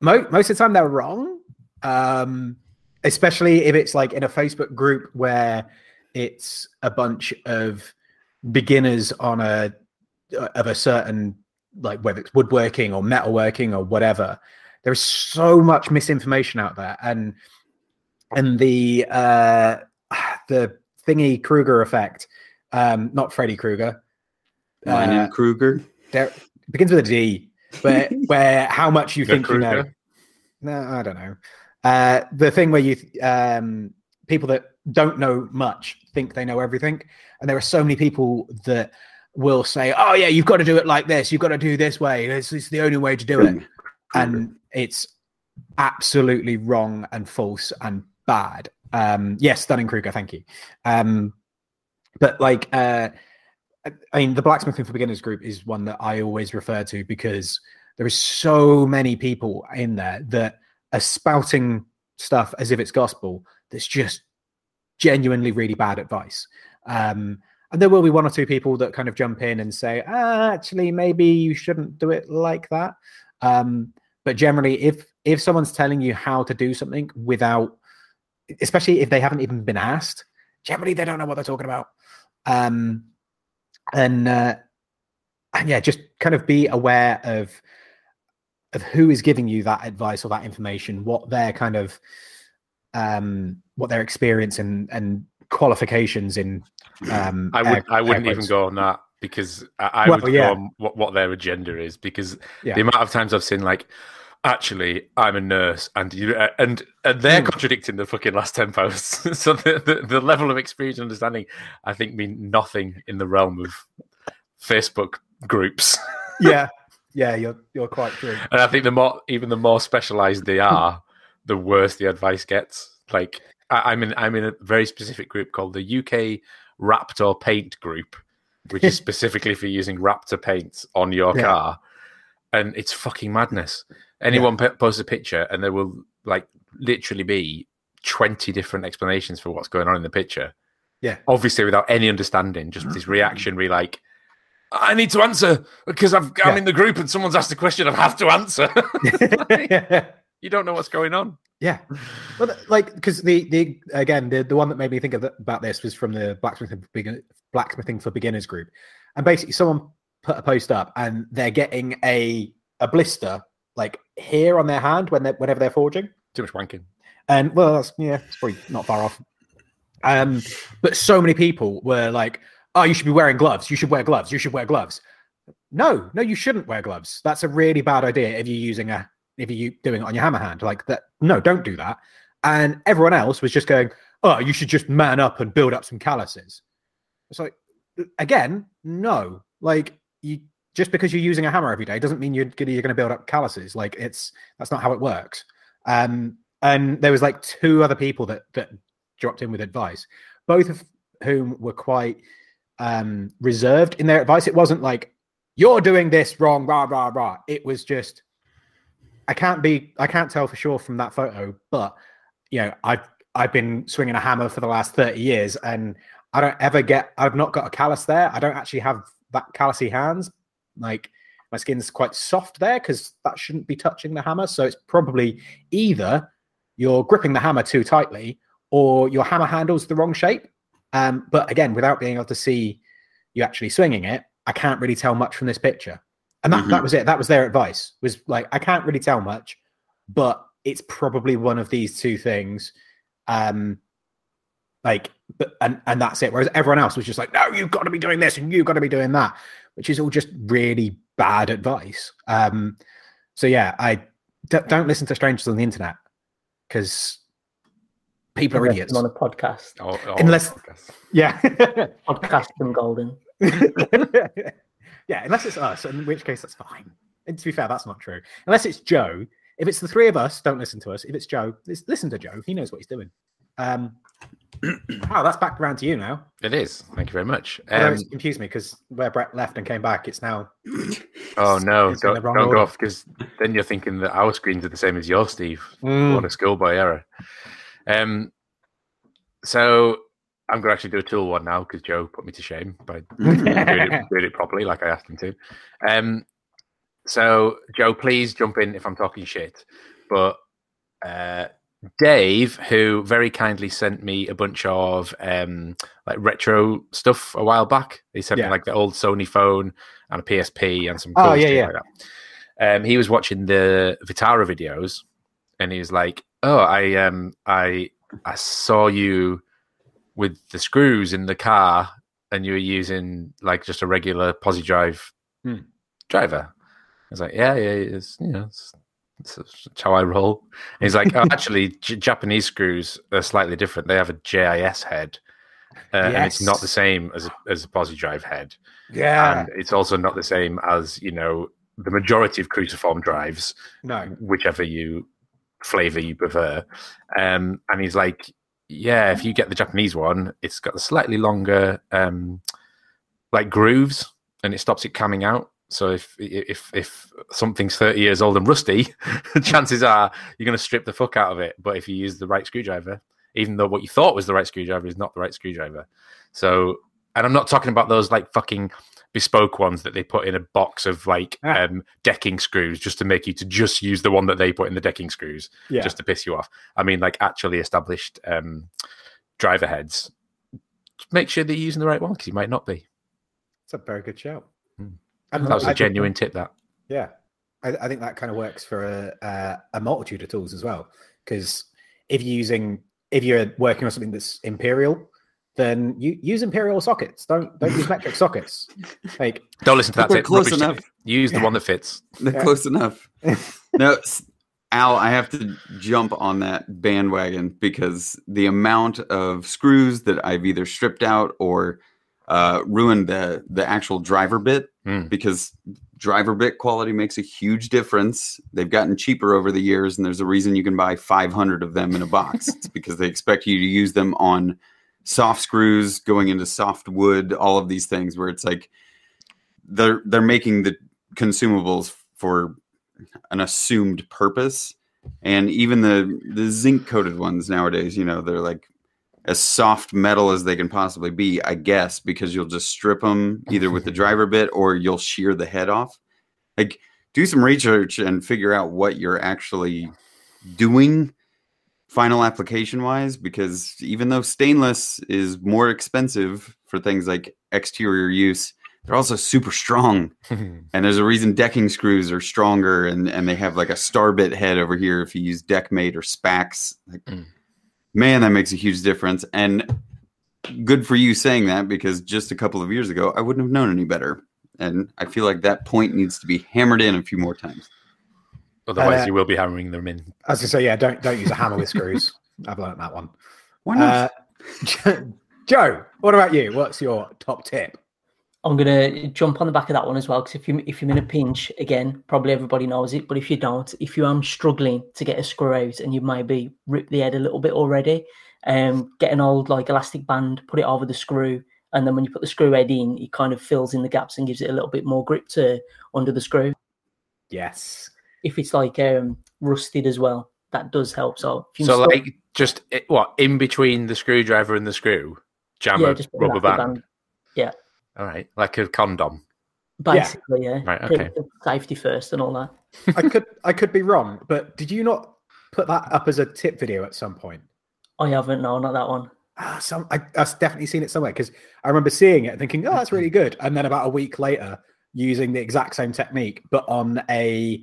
mo- most of the time they're wrong. Um, especially if it's like in a Facebook group where it's a bunch of beginners on a of a certain like whether it's woodworking or metalworking or whatever. There's so much misinformation out there, and and the uh, the thingy Kruger effect, um, not Freddy Krueger. Mine Uh, and Kruger. there begins with a D, where where how much you The think you know. No, I don't know. Uh, the thing where you um, people that don't know much think they know everything, and there are so many people that will say, "Oh yeah, you've got to do it like this. You've got to do this way. This is the only way to do it," and it's absolutely wrong and false and bad. Um, yes, Dunning-Kruger, thank you. Um, but like, uh, I- mean, the blacksmithing for beginners group is one that I always refer to because there is so many people in there that are spouting stuff as if it's gospel. That's just genuinely really bad advice. Um, and there will be one or two people that kind of jump in and say, ah, actually, maybe you shouldn't do it like that. Um, but generally, if if someone's telling you how to do something without, especially if they haven't even been asked, generally they don't know what they're talking about. Um, and uh, and yeah, just kind of be aware of of who is giving you that advice or that information, what their kind of um what their experience and and qualifications in um I would air- I wouldn't even go on that because I, I Well, would yeah. go on what, what their agenda is because Yeah. the amount of times I've seen like actually I'm a nurse and you uh, and and they're Hmm. contradicting the fucking last ten posts. so the, the the level of experience and understanding I think mean nothing in the realm of Facebook groups. yeah yeah you're you're quite true And I think the more, even the more specialized they are, the worse the advice gets. Like I, I'm in, I'm in a very specific group called the UK Raptor Paint Group, which is specifically for using Raptor paints on your Yeah. car, and it's fucking madness. Anyone po- posts a picture, and there will like literally be twenty different explanations for what's going on in the picture. Yeah. obviously without any understanding, just this mm-hmm. reactionary like. I need to answer because I've, I'm Yeah. in the group and someone's asked a question. I have to answer. you don't know what's going on. Yeah, well, like because the the again the the one that made me think of th- about this was from the blacksmithing for blacksmithing for beginners group, and basically someone put a post up and they're getting a a blister like hair on their hand when they whenever they're forging, Too much wanking. and well, that's yeah, it's probably not far off. Um, but so many people were like, "Oh, you should be wearing gloves. You should wear gloves. You should wear gloves." No, no, you shouldn't wear gloves. That's a really bad idea if you're using a if you're doing it on your hammer hand like that. No, don't do that. And everyone else was just going, "Oh, you should just man up and build up some calluses." It's like, again, no. Like you just because you're using a hammer every day doesn't mean you're gonna you're gonna build up calluses. Like it's that's not how it works. Um, and there was like two other people that that dropped in with advice, both of whom were quite um, reserved in their advice. It wasn't like you're doing this wrong, rah rah rah. It was just I can't be I can't tell for sure from that photo, but you know I've I've been swinging a hammer for the last thirty years, and I don't ever get I've not got a callus there. I don't actually have that callousy hands. Like my skin's quite soft there because that shouldn't be touching the hammer. So it's probably either you're gripping the hammer too tightly or your hammer handle's the wrong shape. Um, but again, without being able to see you actually swinging it, I can't really tell much from this picture. And that, that was it. That was their advice. Was like I can't really tell much, but it's probably one of these two things. Um, like, but and and that's it. Whereas everyone else was just like, no, you've got to be doing this and you've got to be doing that, which is all just really bad advice. Um, so yeah, I d- don't listen to strangers on the internet because people are Unless idiots. On a podcast. Or, or Unless- Yeah. Podcast them golden. yeah, unless it's us, in which case that's fine. And to be fair, that's not true. Unless it's Joe. If it's the three of us, don't listen to us. If it's Joe, lis- listen to Joe. He knows what he's doing. Um, wow, that's back around to you now. It is. Thank you very much. Um, it's confused me because where Brett left and came back, it's now. oh no! it's in the Don't, wrong don't order. go off because then you're thinking that our screens are the same as yours, Steve. Mm. What a schoolboy error. Um, so I'm going to actually do a tool one now because Joe put me to shame by doing it, doing it properly, like I asked him to. Um, So, Joe, please jump in if I'm talking shit. But uh, Dave, who very kindly sent me a bunch of um, like retro stuff a while back. He sent Yeah. me like the old Sony phone and a PSP and some Oh, yeah, yeah. like that. Um, he was watching the Vitara videos, and he was like, "Oh, I um, I I saw you with the screws in the car, and you were using like just a regular Pozidriv Hmm. driver." I was like, "Yeah, yeah, it's you know." It's, it's, it's how I roll. And he's like, oh, actually, J- Japanese screws are slightly different. They have a JIS head, uh, and it's not the same as a, as a Pozidriv head Yeah. and it's also not the same as you know the majority of cruciform drives, no. whichever you flavor you prefer. Um, and he's like, yeah, if you get the Japanese one, it's got the slightly longer um, like grooves, and it stops it coming out. So if if if something's thirty years old and rusty, chances are you're going to strip the fuck out of it. But if you use the right screwdriver, even though what you thought was the right screwdriver is not the right screwdriver, so and I'm not talking about those like fucking bespoke ones that they put in a box of like Ah. um, decking screws just to make you to just use the one that they put in the decking screws Yeah. just to piss you off. I mean, like actually established um, driver heads. Make sure that you're using the right one because you might not be. It's a very good shout. And That was I- a genuine tip. That Yeah, I, I think that kind of works for a, a, a multitude of tools as well. Because if you're using, if you're working on something that's imperial, then you use imperial sockets. Don't don't use metric sockets. Like don't listen to that We're tip. close Rubbish tip. enough. Use the Yeah. one that fits. They're Yeah. close enough. no, Al, I have to jump on that bandwagon because the amount of screws that I've either stripped out or uh, ruined the the actual driver bit Hmm. because driver bit quality makes a huge difference. They've gotten cheaper over the years, and there's a reason you can buy 500 of them in a box. it's because they expect you to use them on soft screws, going into soft wood, all of these things where it's like they're they're making the consumables for an assumed purpose and even the the zinc coated ones nowadays you know they're like as soft metal as they can possibly be i guess because you'll just strip them either with the driver bit or you'll shear the head off. Like do some research and figure out what you're actually doing final application wise because even though stainless is more expensive for things like exterior use they're also super strong. And there's a reason decking screws are stronger and, and they have like a star bit head over here if you use deckmate or spax. Like, Mm. Man that makes a huge difference and good for you saying that because just a couple of years ago i wouldn't have known any better and i feel like that point needs to be hammered in a few more times Otherwise, Uh, you will be hammering them in. As I say, yeah, don't don't use a hammer with screws. I've learned that one. why not Uh, Joe, what about you? What's your top tip? I'm gonna jump on the back of that one as well because if you if you're in a pinch again, probably everybody knows it. But if you don't, if you are struggling to get a screw out and you maybe rip the head a little bit already, um, get an old like elastic band, put it over the screw, and then when you put the screw head in, it kind of fills in the gaps and gives it a little bit more grip to under the screw. Yes. If it's like um, rusted as well, that does help. So if you So, like, just what in between the screwdriver and the screw, jam a just rubber elastic band. All right, like a condom. basically, yeah, Right, okay. safety first and all that. I could I could be wrong, but did you not put that up as a tip video at some point? I haven't, no, not that one. Ah, some I, I've definitely seen it somewhere because I remember seeing it and thinking, "Oh, that's really good," and then about a week later, using the exact same technique but on a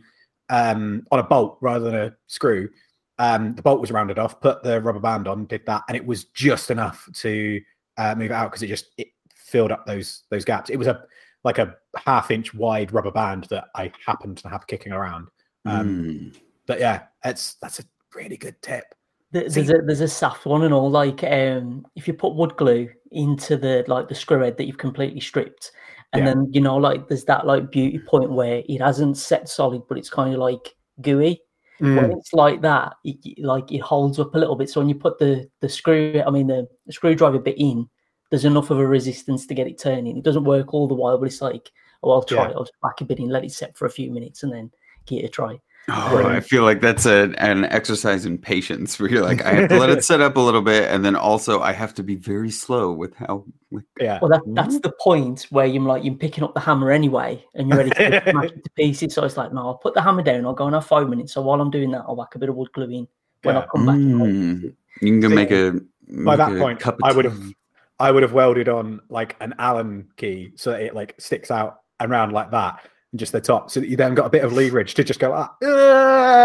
um, on a bolt rather than a screw. Um, the bolt was rounded off, put the rubber band on, did that, and it was just enough to uh, move it out because it just it filled up those those gaps. It was a like a half inch wide rubber band that I happened to have kicking around. Um, Mm. But yeah, it's that's a really good tip. There- See- There's a there's a soft one and all. Like um, if you put wood glue into the like the screw head that you've completely stripped, and Yeah. then you know like there's that like beauty point where it hasn't set solid, but it's kind of like gooey. When it's like that, it, it- like it holds up a little bit. So when you put the the screw, I mean the, the screwdriver bit in, there's enough of a resistance to get it turning. It doesn't work all the while, but it's like, oh, I'll try Yeah. I'll just back a bit in, let it set for a few minutes, and then give it a try. Oh, I feel like that's a, an exercise in patience where you're like, I have to let it set up a little bit, and then also I have to be very slow with how. Like, Yeah. Well, that, that's the point where you're like you're picking up the hammer anyway, and you're ready to smash it to pieces. So it's like, no, I'll put the hammer down. I'll go and have five minutes. So while I'm doing that, I'll whack a bit of wood glue in. When Yeah. I come back, Mm. you can go So, make a. By that a point, cup of I would have, tea. I would have welded on like an Allen key so that it like sticks out around like that, and just the top, so that you then got a bit of leverage to just go ah,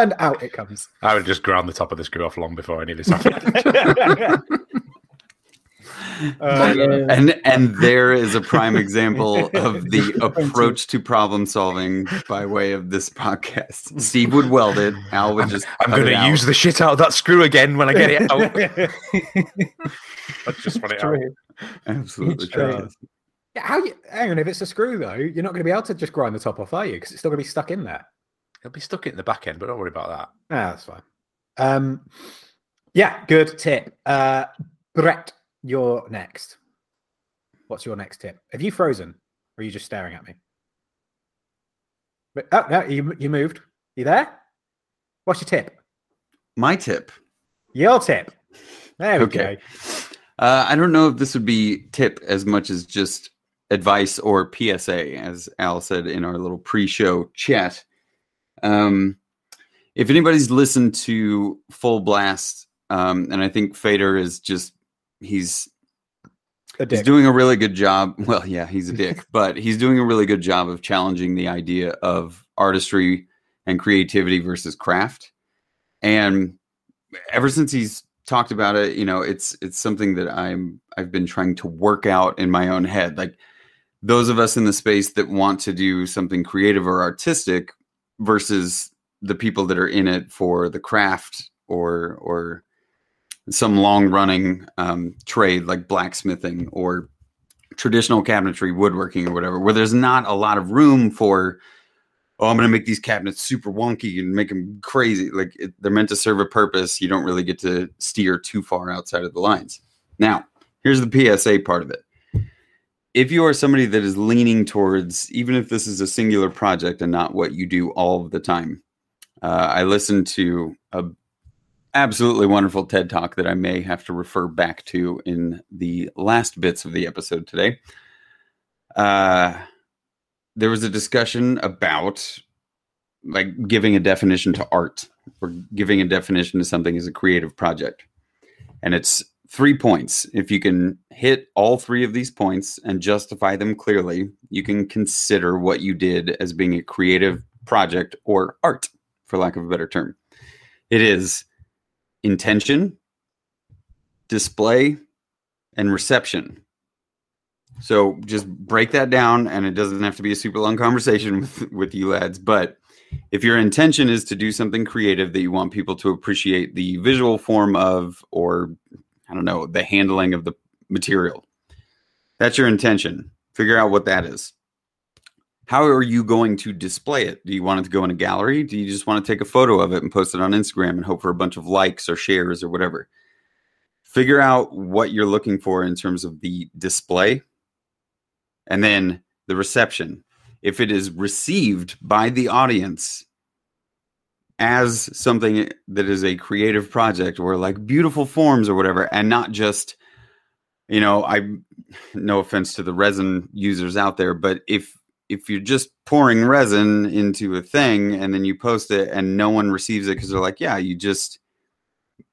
and out it comes. I would have just ground the top of the screw off long before any of this happened. Uh, And and there is a prime example of the approach to problem solving by way of this podcast. Steve would weld it. Al would just. I'm cut going to use the shit out of that screw again when I get it out. I just want it out. True. absolutely true. true. Yeah, how you hang on? If it's a screw though, you're not going to be able to just grind the top off, are you? Because it's still going to be stuck in there. It'll be stuck in the back end, but don't worry about that. Ah, that's fine. Um, yeah, good tip. Uh, Brett, you're next. What's your next tip? Have you frozen, or are you just staring at me? But, oh, no, you you moved. You there? What's your tip? My tip. Your tip. There we Okay. go. Uh, I don't know if this would be tip as much as just advice or PSA, as Al said in our little pre-show chat. Um, if anybody's listened to Full Blast, um, and I think Fader is just he's he's doing a really good job. Well, yeah, he's a dick, but he's doing a really good job of challenging the idea of artistry and creativity versus craft. And ever since he's talked about it, you know, it's it's something that I'm I've been trying to work out in my own head. Like those of us in the space that want to do something creative or artistic versus the people that are in it for the craft or or some long running um, trade like blacksmithing or traditional cabinetry, woodworking, or whatever, where there's not a lot of room for, oh, I'm going to make these cabinets super wonky and make them crazy. Like it, they're meant to serve a purpose. You don't really get to steer too far outside of the lines. Now, here's the PSA part of it. If you are somebody that is leaning towards, even if this is a singular project and not what you do all the time, uh, I listened to a absolutely wonderful TED talk that I may have to refer back to in the last bits of the episode today. Uh, there was a discussion about like giving a definition to art or giving a definition to something as a creative project. And it's three points. If you can hit all three of these points and justify them clearly, you can consider what you did as being a creative project or art, for lack of a better term. It is intention, display, and reception. So just break that down, and it doesn't have to be a super long conversation with, with you lads. But if your intention is to do something creative that you want people to appreciate the visual form of, or I don't know, the handling of the material, that's your intention. Figure out what that is. How are you going to display it? Do you want it to go in a gallery? Do you just want to take a photo of it and post it on Instagram and hope for a bunch of likes or shares or whatever? Figure out what you're looking for in terms of the display and then the reception. If it is received by the audience as something that is a creative project or like beautiful forms or whatever, and not just, you know, I no offense to the resin users out there, but if if you're just pouring resin into a thing and then you post it and no one receives it because they're like, yeah, you just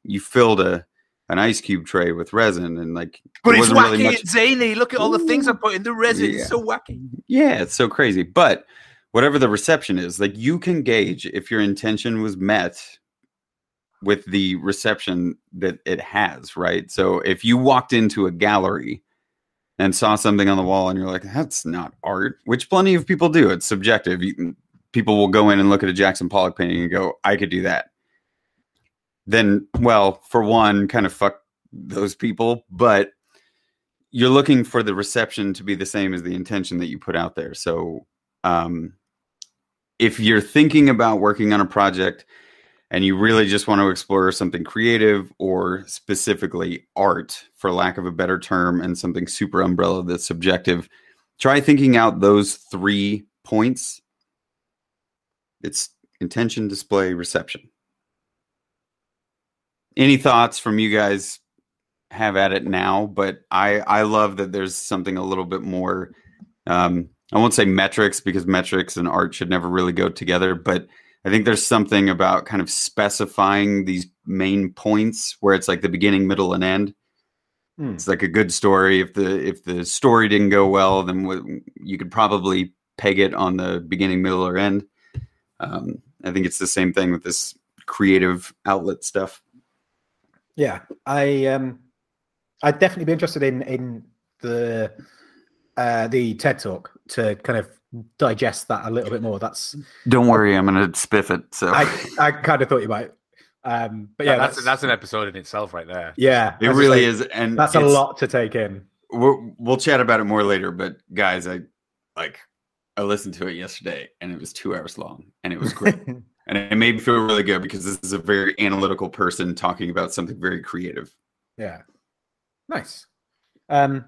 you filled a an ice cube tray with resin and like But it's wacky really much- and zany. Look at all the things I put in the resin. Yeah. It's so wacky. yeah, it's so crazy. But whatever the reception is, like you can gauge if your intention was met with the reception that it has, right? So if you walked into a gallery and saw something on the wall and you're like, that's not art, which plenty of people do. It's subjective. People will go in and look at a Jackson Pollock painting and go, I could do that. Then, well, for one, kind of fuck those people, but you're looking for the reception to be the same as the intention that you put out there. So, um, if you're thinking about working on a project and you really just want to explore something creative or specifically art, for lack of a better term, and something super umbrella that's subjective, try thinking out those three points. It's intention, display, reception. Any thoughts from you guys? Have at it now, but I I love that there's something a little bit more. Um, I won't say metrics because metrics and art should never really go together, but I think there's something about kind of specifying these main points where it's like the beginning, middle, and end. Hmm. It's like a good story. If the if the story didn't go well, then w- you could probably peg it on the beginning, middle, or end. Um, I think it's the same thing with this creative outlet stuff. Yeah, I um, I'd definitely be interested in in the uh, the TED talk to kind of digest that a little bit more. That's Don't worry, I'm gonna spiff it. So I I kind of thought you might. Um, but yeah, that's that's, that's an episode in itself right there. yeah, it really say, is, and That's a lot to take in. We'll, we'll chat about it more later. But guys, I like I listened to it yesterday, and it was two hours long, and it was great. and it made me feel really good because this is a very analytical person talking about something very creative. Yeah. Nice. Um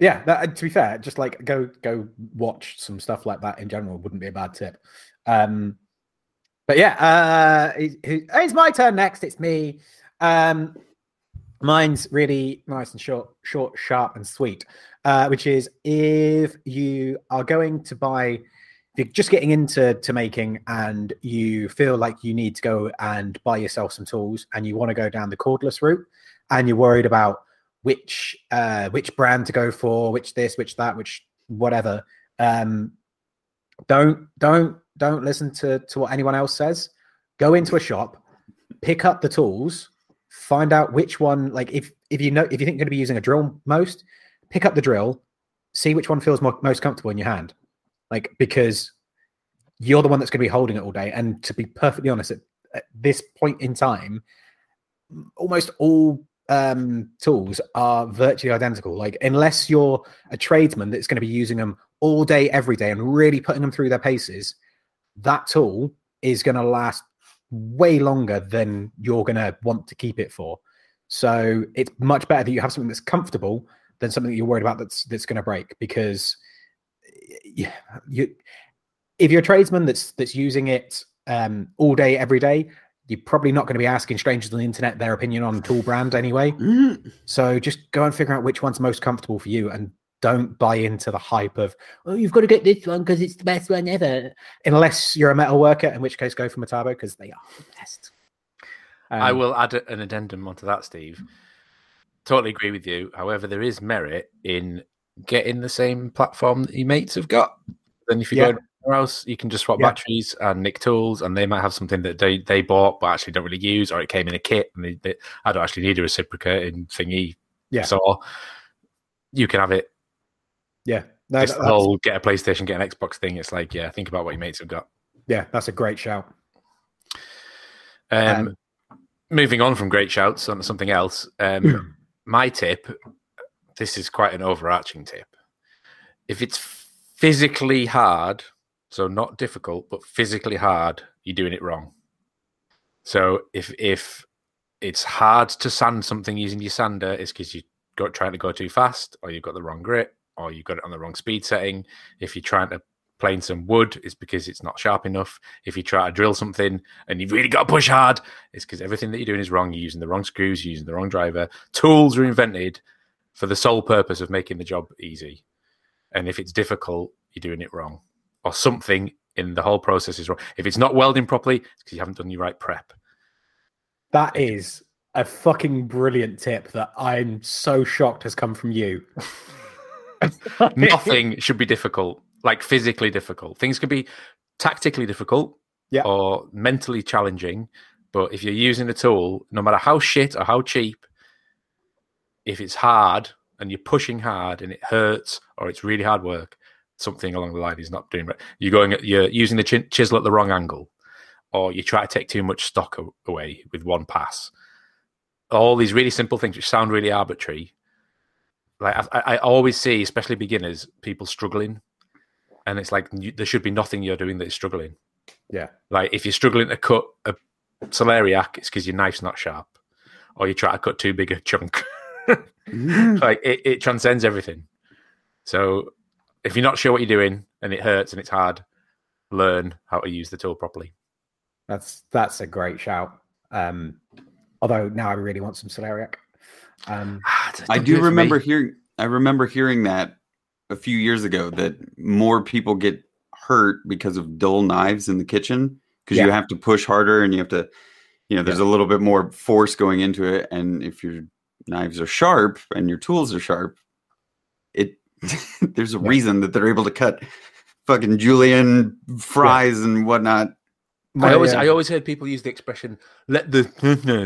yeah, that, to be fair, just like go go watch some stuff like that in general wouldn't be a bad tip. Um but yeah, uh it- it- it's my turn next. It's me. Um mine's really nice and short, short, sharp, and sweet. Uh, which is if you are going to buy if you're just getting into to making and you feel like you need to go and buy yourself some tools and you want to go down the cordless route and you're worried about which uh which brand to go for which this which that which whatever um don't don't don't listen to to what anyone else says. Go into a shop pick up the tools find out which one like if if you know if you think you're going to be using a drill most pick up the drill see which one feels more, most comfortable in your hand. Like because you're the one that's going to be holding it all day and to be perfectly honest at, at this point in time almost all um tools are virtually identical. Like unless you're a tradesman that's going to be using them all day every day and really putting them through their paces that tool is going to last way longer than you're going to want to keep it for. So it's much better that you have something that's comfortable than something that you're worried about that's that's going to break because yeah you if you're a tradesman that's that's using it um all day every day you're probably not going to be asking strangers on the internet their opinion on tool brand anyway so just go and figure out which one's most comfortable for you and don't buy into the hype of, oh, you've got to get this one because it's the best one ever. Unless you're a metal worker, in which case go for Metabo because they are the best. I Um, will add an addendum onto that, Steve. Totally agree with you. However, there is merit in getting the same platform that your mates have got. Then if you Yeah. go else, you can just swap Yeah. batteries and nick tools, and they might have something that they, they bought but actually don't really use, or it came in a kit and they, they, I don't actually need a reciprocating thingy. Yeah. So you can have it. Yeah. No, that- the whole get a PlayStation, get an Xbox thing. It's like, yeah, think about what your mates have got. yeah, that's a great shout. Um, Um, moving on from great shouts on something else. Um, my tip this is quite an overarching tip. If it's physically hard, so not difficult, but physically hard, you're doing it wrong. So if if it's hard to sand something using your sander, it's because you got trying to go too fast, or you've got the wrong grit, or you've got it on the wrong speed setting. If you're trying to plane some wood, it's because it's not sharp enough. If you try to drill something and you've really got to push hard, it's because everything that you're doing is wrong. You're using the wrong screws, you're using the wrong driver. Tools are invented for the sole purpose of making the job easy. And if it's difficult, you're doing it wrong. Or something in the whole process is wrong. If it's not welding properly, it's because you haven't done your right prep. That is a fucking brilliant tip that I'm so shocked has come from you. Nothing should be difficult, like physically difficult. Things can be tactically difficult Yeah. or mentally challenging. But if you're using a tool, no matter how shit or how cheap, if it's hard and you're pushing hard and it hurts or it's really hard work, something along the line he's not doing right. You're going, at, you're using the chin- chisel at the wrong angle, or you try to take too much stock away with one pass. All these really simple things which sound really arbitrary. Like I, I I always see, especially beginners, people struggling, and it's like you, there should be nothing you're doing that is struggling. Yeah. Like if you're struggling to cut a celeriac, it's because your knife's not sharp, or you try to cut too big a chunk. like it, it transcends everything. So if you're not sure what you're doing and it hurts and it's hard, learn how to use the tool properly. That's that's a great shout. Um, although now I really want some celeriac. Um, I Don't do remember hearing. I remember hearing that a few years ago that more people get hurt because of dull knives in the kitchen because you have to push harder and you have to, you know, there's a little bit more force going into it, and if your knives are sharp and your tools are sharp, it there's a Yeah. reason that they're able to cut fucking julienne fries and whatnot. I always, I always heard people use the expression "let the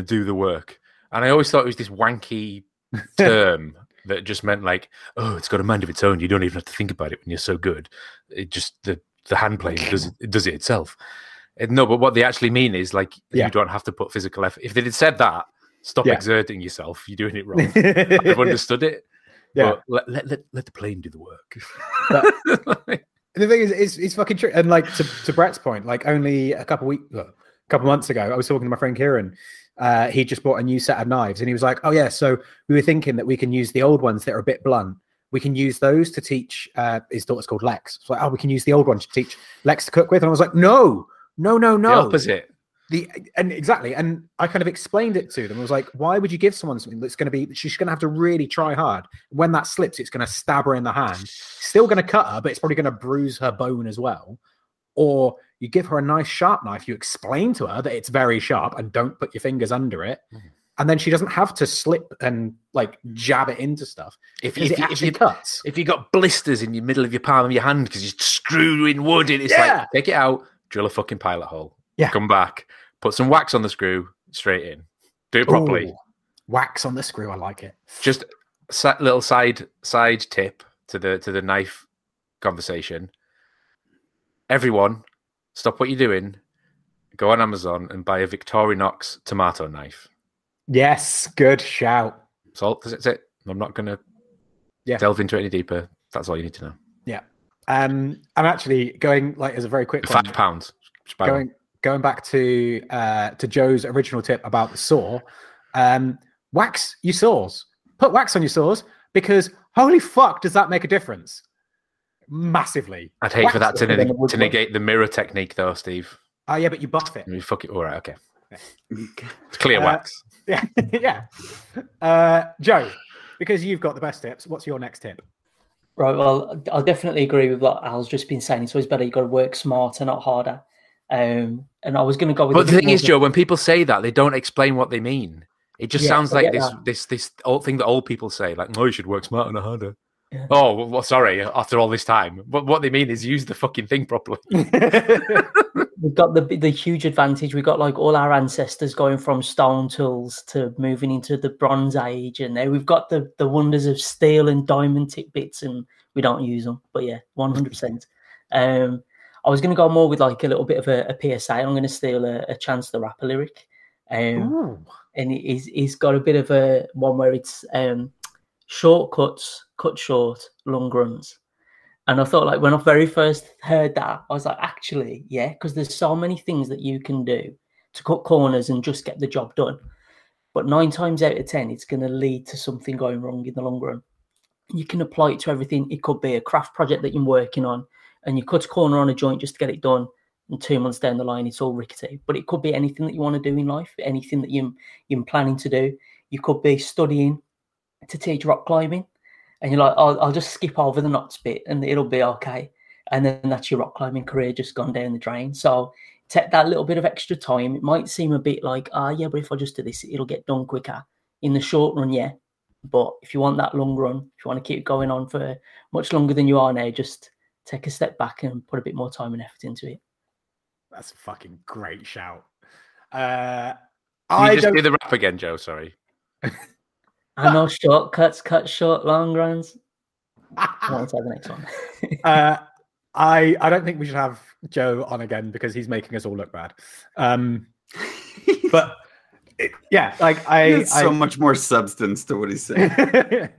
do the work," and I always thought it was this wanky term that just meant like, "Oh, it's got a mind of its own. You don't even have to think about it when you're so good. It just the the hand plane does it, it does it itself." And no, but what they actually mean is like Yeah. you don't have to put physical effort. If they had said that, stop Yeah. exerting yourself. You're doing it wrong. I've understood it. Yeah. Let, let, let, let the plane do the work. But- the thing is, it's, it's fucking true. And like to, to Brett's point, like only a couple weeks, a couple months ago, I was talking to my friend Kieran. Uh, he just bought a new set of knives, and he was like, "Oh yeah, so we were thinking that we can use the old ones that are a bit blunt. We can use those to teach. Uh, his daughter's called Lex. So like, oh, we can use the old one to teach Lex to cook with. And I was like, no, no, no, The no. opposite. The and exactly, and I kind of explained it to them. I was like, why would you give someone something that's going to be? She's going to have to really try hard. When that slips, it's going to stab her in the hand. Still going to cut her, but it's probably going to bruise her bone as well. Or you give her a nice sharp knife. You explain to her that it's very sharp and don't put your fingers under it, Mhm. and then she doesn't have to slip and like jab it into stuff If, if, it you- if, actually you, cuts. if you got blisters in the middle of your palm of your hand because you're screwing wood in, it's Yeah. like take it out, drill a fucking pilot hole, Yeah. come back, put some wax on the screw, straight in, do it properly. Ooh, wax on the screw. I like it. Just a little side side tip to the to the knife conversation. Everyone, stop what you're doing. Go on Amazon and buy a Victorinox tomato knife. Yes, good shout. All. That's it. I'm not going to Yeah. delve into it any deeper. That's all you need to know. Yeah. Um, I'm actually going like as a very quick one. Five pounds. One. going going back to uh to Joe's original tip about the saw, um, wax your saws. Put wax on your saws because holy fuck, does that make a difference? Massively. I'd hate for that to, it, neg- to negate the mirror technique, though, Steve. Oh yeah, but you buff it. I mean, fuck it. All right, okay. It's clear Uh, wax. Yeah, yeah. Uh, Joe, because you've got the best tips. What's your next tip? Right. Well, I'll definitely agree with what Al's just been saying. It's always better. you've got to work smarter, not harder. Um, and I was going to go with. But the thing is, Joe, when people say that, they don't explain what they mean. It just Yeah, sounds like this, that. this, this old thing that old people say, like, "Oh, you should work smarter, not harder." Yeah. Oh, well, sorry. After all this time, but what they mean is use the fucking thing properly. we've got the the huge advantage. We've got like all our ancestors going from stone tools to moving into the Bronze Age, and now we've got the the wonders of steel and diamond tip bits, and we don't use them. But yeah, one hundred percent. Um, I was going to go more with like a little bit of a, a PSA. I'm going to steal a, a Chance the Rapper lyric, um, Ooh. and he's he's got a bit of a one where it's um, shortcuts, cut short, long runs. And I thought, like, when I very first heard that, I was like, actually, yeah, because there's so many things that you can do to cut corners and just get the job done. But nine times out of 10, it's going to lead to something going wrong in the long run. You can apply it to everything. It could be a craft project that you're working on, and you cut a corner on a joint just to get it done. And two months down the line, it's all rickety. But it could be anything that you want to do in life, anything that you, you're planning to do. You could be studying to teach rock climbing and you're like, oh, I'll just skip over the knots bit and it'll be okay. And then that's your rock climbing career just gone down the drain. So take that little bit of extra time. It might seem a bit like, ah, yeah, but if I just do this, it'll get done quicker. In the short run, yeah. But if you want that long run, if you want to keep going on for much longer than you are now, just take a step back and put a bit more time and effort into it. That's a fucking great shout. Uh, Can I you just don't. do the rap again, Joe? Sorry. I know shortcuts, cut short, long runs. I want to take the next one. uh, I I don't think we should have Joe on again because he's making us all look bad. Um, but it- yeah, like I, There's so I, much more substance to what he's saying.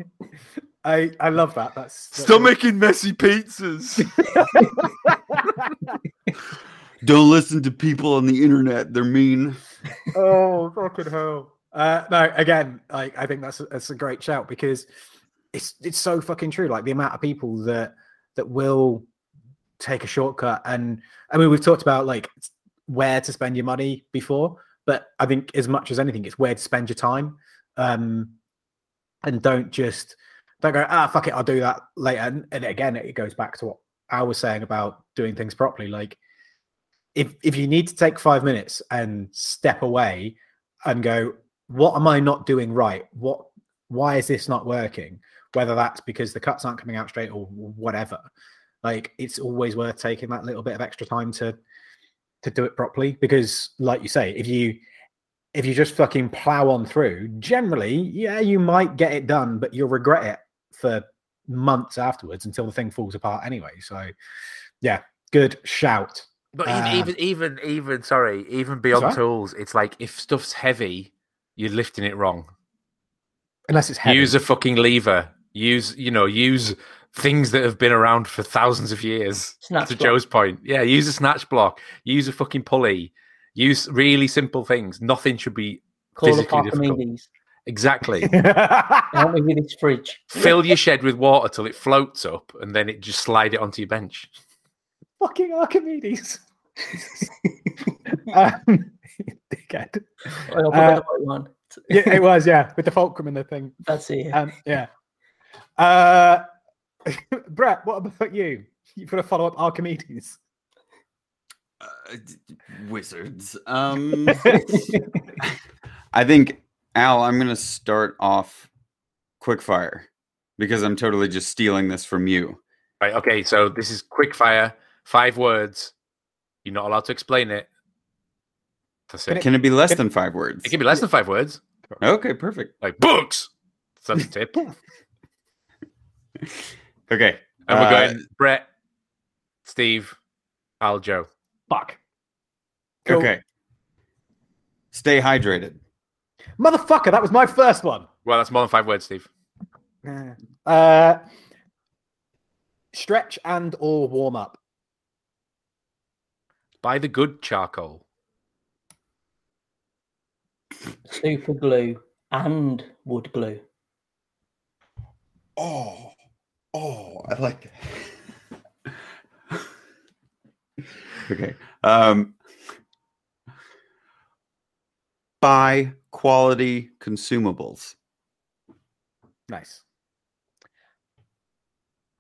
I I love that. That's Stop making messy pizzas. Don't listen to people on the internet. They're mean. oh fucking hell. Uh, no, again, like I think that's a, that's a great shout because it's it's so fucking true. Like the amount of people that that will take a shortcut, and I mean we've talked about like where to spend your money before, but I think as much as anything, it's where to spend your time. Um, and don't just don't go ah fuck it, I'll do that later. And, and again, it goes back to what I was saying about doing things properly. Like if if you need to take five minutes and step away and go, what am I not doing right? What why is this not working? Whether that's because the cuts aren't coming out straight or whatever. Like it's always worth taking that little bit of extra time to to do it properly. Because like you say, if you if you just fucking plow on through, generally, yeah, you might get it done, but you'll regret it for months afterwards until the thing falls apart anyway. So yeah, good shout. But Uh, even, even, even, even, sorry, even beyond alright. tools, it's like if stuff's heavy, you're lifting it wrong. Unless it's heavy. Use a fucking lever. Use, you know, use things that have been around for thousands of years. Snatch to block. Joe's point, yeah, use a snatch block. Use a fucking pulley. Use really simple things. Nothing should be Call physically difficult. Archimedes. Exactly. Help me with this fridge. Fill your shed with water till it floats up, and then it just slide it onto your bench. fucking Archimedes. um, dickhead. I'll Uh. Yeah, it was, yeah, with the fulcrum and the thing. That's it. yeah. Um, yeah. Uh, Brett, what about you? You've got a follow up Archimedes. Uh, d- d- wizards. Um, I think Al, I'm gonna start off quickfire because I'm totally just stealing this from you. Right. Okay. So this is quickfire. Five words. You're not allowed to explain it. That's Can it. it- Can it be less than five words? It can be less than five words. Okay, perfect. Like books. So that's a tip. Okay. And we're Uh, going Brett, Steve, Al, Joe. Fuck. Cool. Okay. Stay hydrated. Motherfucker, that was my first one. Well, that's more than five words, Steve. Uh, stretch and or warm up. Buy the good charcoal. Super glue and wood glue. Oh, oh, I like it. okay. Um, buy quality consumables. Nice.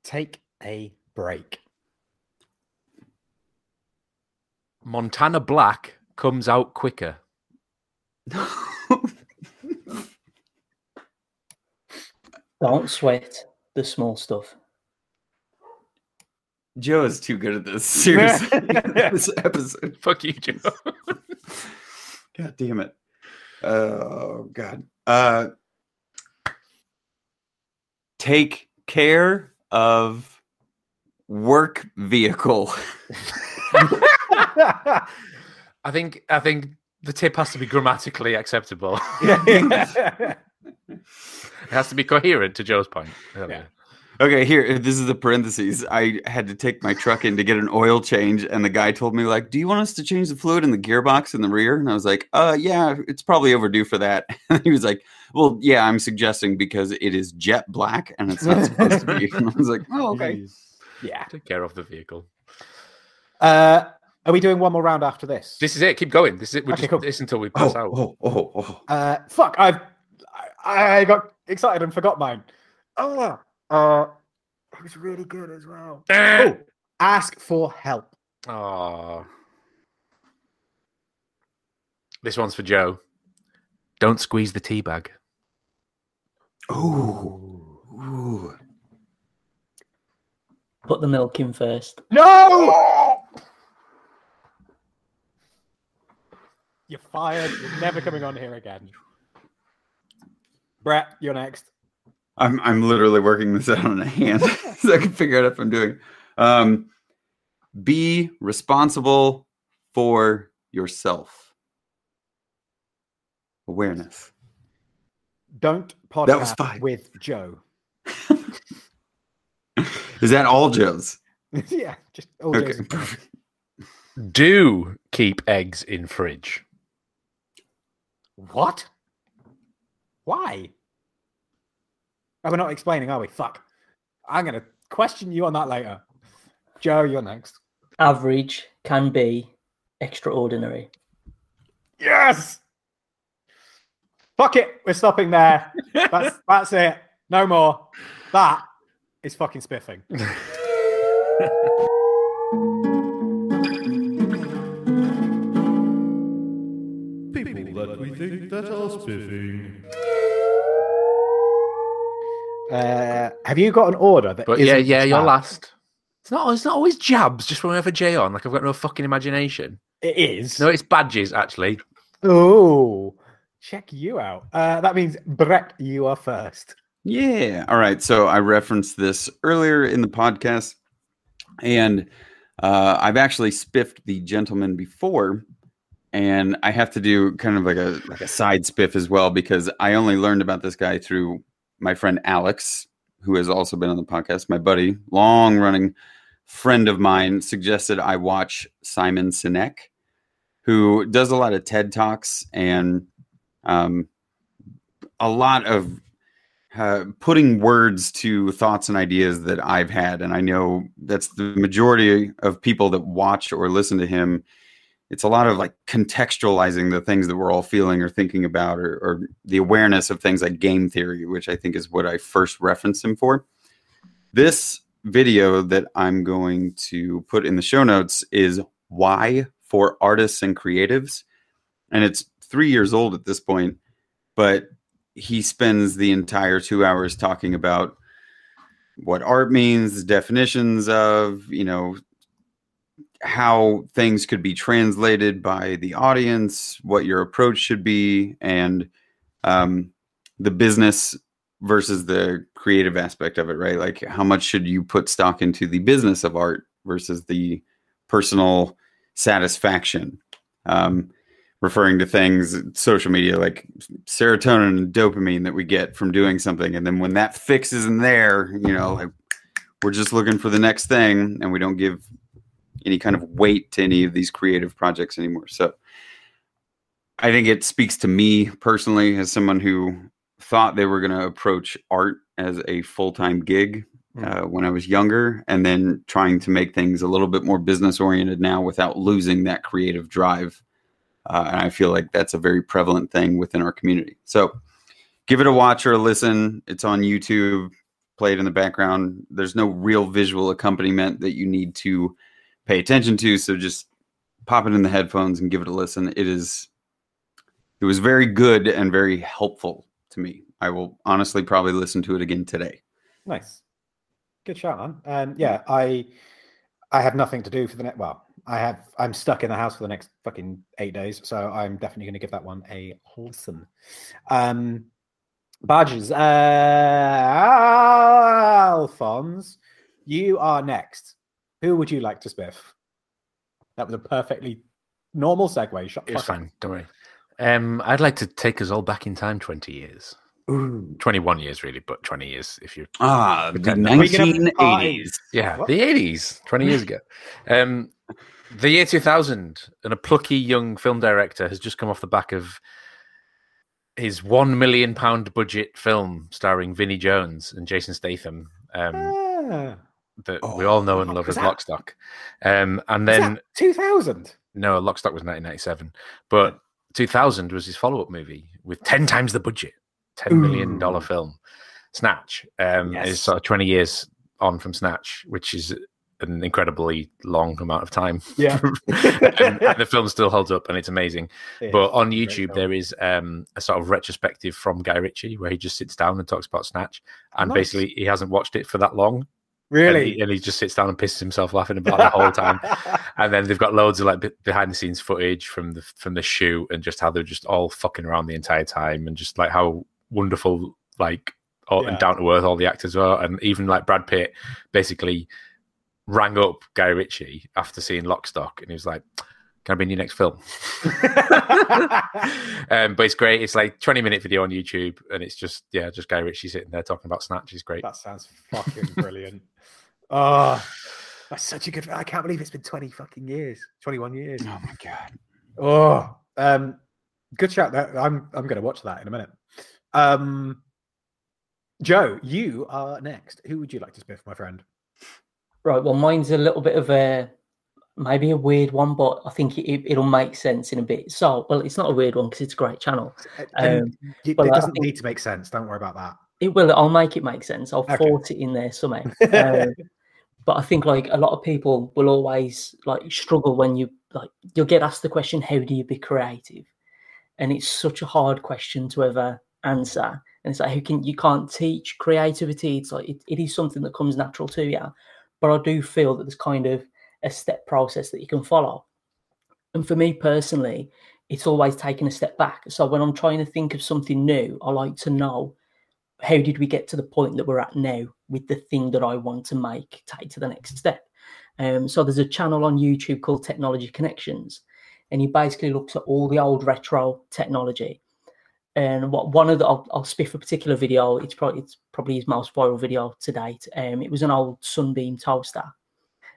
Take a break. Montana Black comes out quicker. Don't sweat the small stuff. Joe is too good at this. Seriously, this episode. Fuck you, Joe. God damn it. Oh God. Uh, take care of work vehicle. I think I think the tip has to be grammatically acceptable. it has to be coherent to Joe's point. earlier. Okay, here, this is the parentheses. I had to take my truck in to get an oil change, and the guy told me, like, do you want us to change the fluid in the gearbox in the rear? And I was like, uh, yeah, it's probably overdue for that. And he was like, well, yeah, I'm suggesting because it is jet black and it's not supposed to be. And I was like, oh, okay. yeah. Take care of the vehicle. Uh, are we doing one more round after this? This is it. Keep going. This is it. We Okay, just cool. this until we Oh, pass out. oh, oh, oh. Uh, fuck! I've I, I got excited and forgot mine. Oh, uh, it was really good as well. Oh, ask for help. Aw. This one's for Joe. Don't squeeze the tea bag. Ooh. Ooh. Put the milk in first. No! You're fired. You're never coming on here again. Brett, you're next. I'm I'm literally working this out on a hand so I can figure out if I'm doing. Um, be responsible for yourself. Awareness. Don't podcast That was fine. with Joe. Is that all Joe's? yeah, just all Okay. Joe's. perfect. Do keep eggs in fridge. What? Why? Oh, we're not explaining, are we? Fuck. I'm gonna question you on that later. Joe, you're next. Average can be extraordinary. Yes. Fuck it. We're stopping there. That's that's it. No more. That is fucking spiffing. People that we think that are spiffing. Have you got an order that? But yeah, isn't yeah, you're last. It's not. It's not always jabs. Just when we have a J on, like I've got no fucking imagination. It is. No, it's badges actually. Oh, check you out. Uh, that means Brett, you are first. Yeah. All right. So I referenced this earlier in the podcast, and uh, I've actually spiffed the gentleman before, and I have to do kind of like a like a side spiff as well because I only learned about this guy through my friend Alex, who has also been on the podcast. My buddy, long running friend of mine, suggested I watch Simon Sinek, who does a lot of TED talks and um, a lot of uh, putting words to thoughts and ideas that I've had. And I know that's the majority of people that watch or listen to him. It's a lot of like contextualizing the things that we're all feeling or thinking about, or, or the awareness of things like game theory, which I think is what I first referenced him for. This video that I'm going to put in the show notes is Why for Artists and Creatives. And it's three years old at this point, but he spends the entire two hours talking about what art means, definitions of, you know, how things could be translated by the audience, what your approach should be, and um, the business versus the creative aspect of it, right? Like, how much should you put stock into the business of art versus the personal satisfaction? Um, referring to things social media like serotonin and dopamine that we get from doing something and then when that fix isn't there you know like we're just looking for the next thing and we don't give any kind of weight to any of these creative projects anymore so i think it speaks to me personally as someone who thought they were going to approach art as a full-time gig uh, when i was younger and then trying to make things a little bit more business oriented now without losing that creative drive uh, and I feel like that's a very prevalent thing within our community. So give it a watch or a listen. It's on YouTube. Play it in the background. There's no real visual accompaniment that you need to pay attention to. So just pop it in the headphones and give it a listen. It is, it was very good and very helpful to me. I will honestly probably listen to it again today. Nice, good shot, man. Um, yeah, I, I have nothing to do for the next. Well, I have. I'm stuck in the house for the next fucking eight days, so I'm definitely going to give that one a listen. Um, badges. Uh, Alphonse, you are next. Who would you like to spiff? That was a perfectly normal segue. Shut the It's fuck up. fine. Don't worry. Um, I'd like to take us all back in time twenty years, Ooh. twenty-one years really, but twenty years if you Ah, the Pretend. Are 1980s. Yeah, What? the eighties, twenty years ago. Um, the year two thousand, and a plucky young film director has just come off the back of his one million pound budget film starring Vinnie Jones and Jason Statham. Um, Ah, that we all know and love as? Lockstock. Um, and then 2000. no, Lockstock was nineteen ninety seven, but two thousand was his follow up movie with ten times the budget, ten million dollar film, Snatch. Um, Yes. is sort of twenty years on from Snatch, which is an incredibly long amount of time. Yeah. and, and the film still holds up and it's amazing. Yeah, But on YouTube, there is um, a sort of retrospective from Guy Ritchie where he just sits down and talks about Snatch. And Nice. basically, he hasn't watched it for that long. And really, he, and he just sits down and pisses himself laughing about it the whole time. And then they've got loads of like be- behind the scenes footage from the from the shoot and just how they're just all fucking around the entire time and just like how wonderful like all, Yeah. and down to earth all the actors are and even like Brad Pitt basically rang up Guy Ritchie after seeing Lockstock and he was like, "Can I be in your next film?" um, but it's great. It's like twenty minute video on YouTube and it's just yeah, just Guy Ritchie sitting there talking about Snatch. It's great. that sounds fucking brilliant. Oh, that's such a good. I can't believe it's been 20 fucking years, 21 years. Oh my god. Oh, um, good shout. That I'm I'm going to watch that in a minute. Um, Joe, you are next. Who would you like to spiff, my friend? Right. Well, mine's a little bit of a maybe a weird one, but I think it, it'll make sense in a bit. So, well, it's not a weird one because it's a great channel. Um, it, but it doesn't need to make sense. Don't worry about that. It will. I'll make it make sense. I'll Okay. force it in there somehow. Um, but I think like a lot of people will always like struggle when you like you'll get asked the question, "How do you be creative?" And it's such a hard question to ever answer. And it's like, how can you can't teach creativity? It's like it, it is something that comes natural to you. But I do feel that there's kind of a step process that you can follow. And for me personally, it's always taking a step back. So when I'm trying to think of something new, I like to know how did we get to the point that we're at now with the thing that I want to make take to the next step. Um, so there's a channel on YouTube called Technology Connections, and he basically looks at all the old retro technology. And what one of the I'll, I'll spiff a particular video. It's probably it's probably his most viral video to date. Um, it was an old Sunbeam toaster,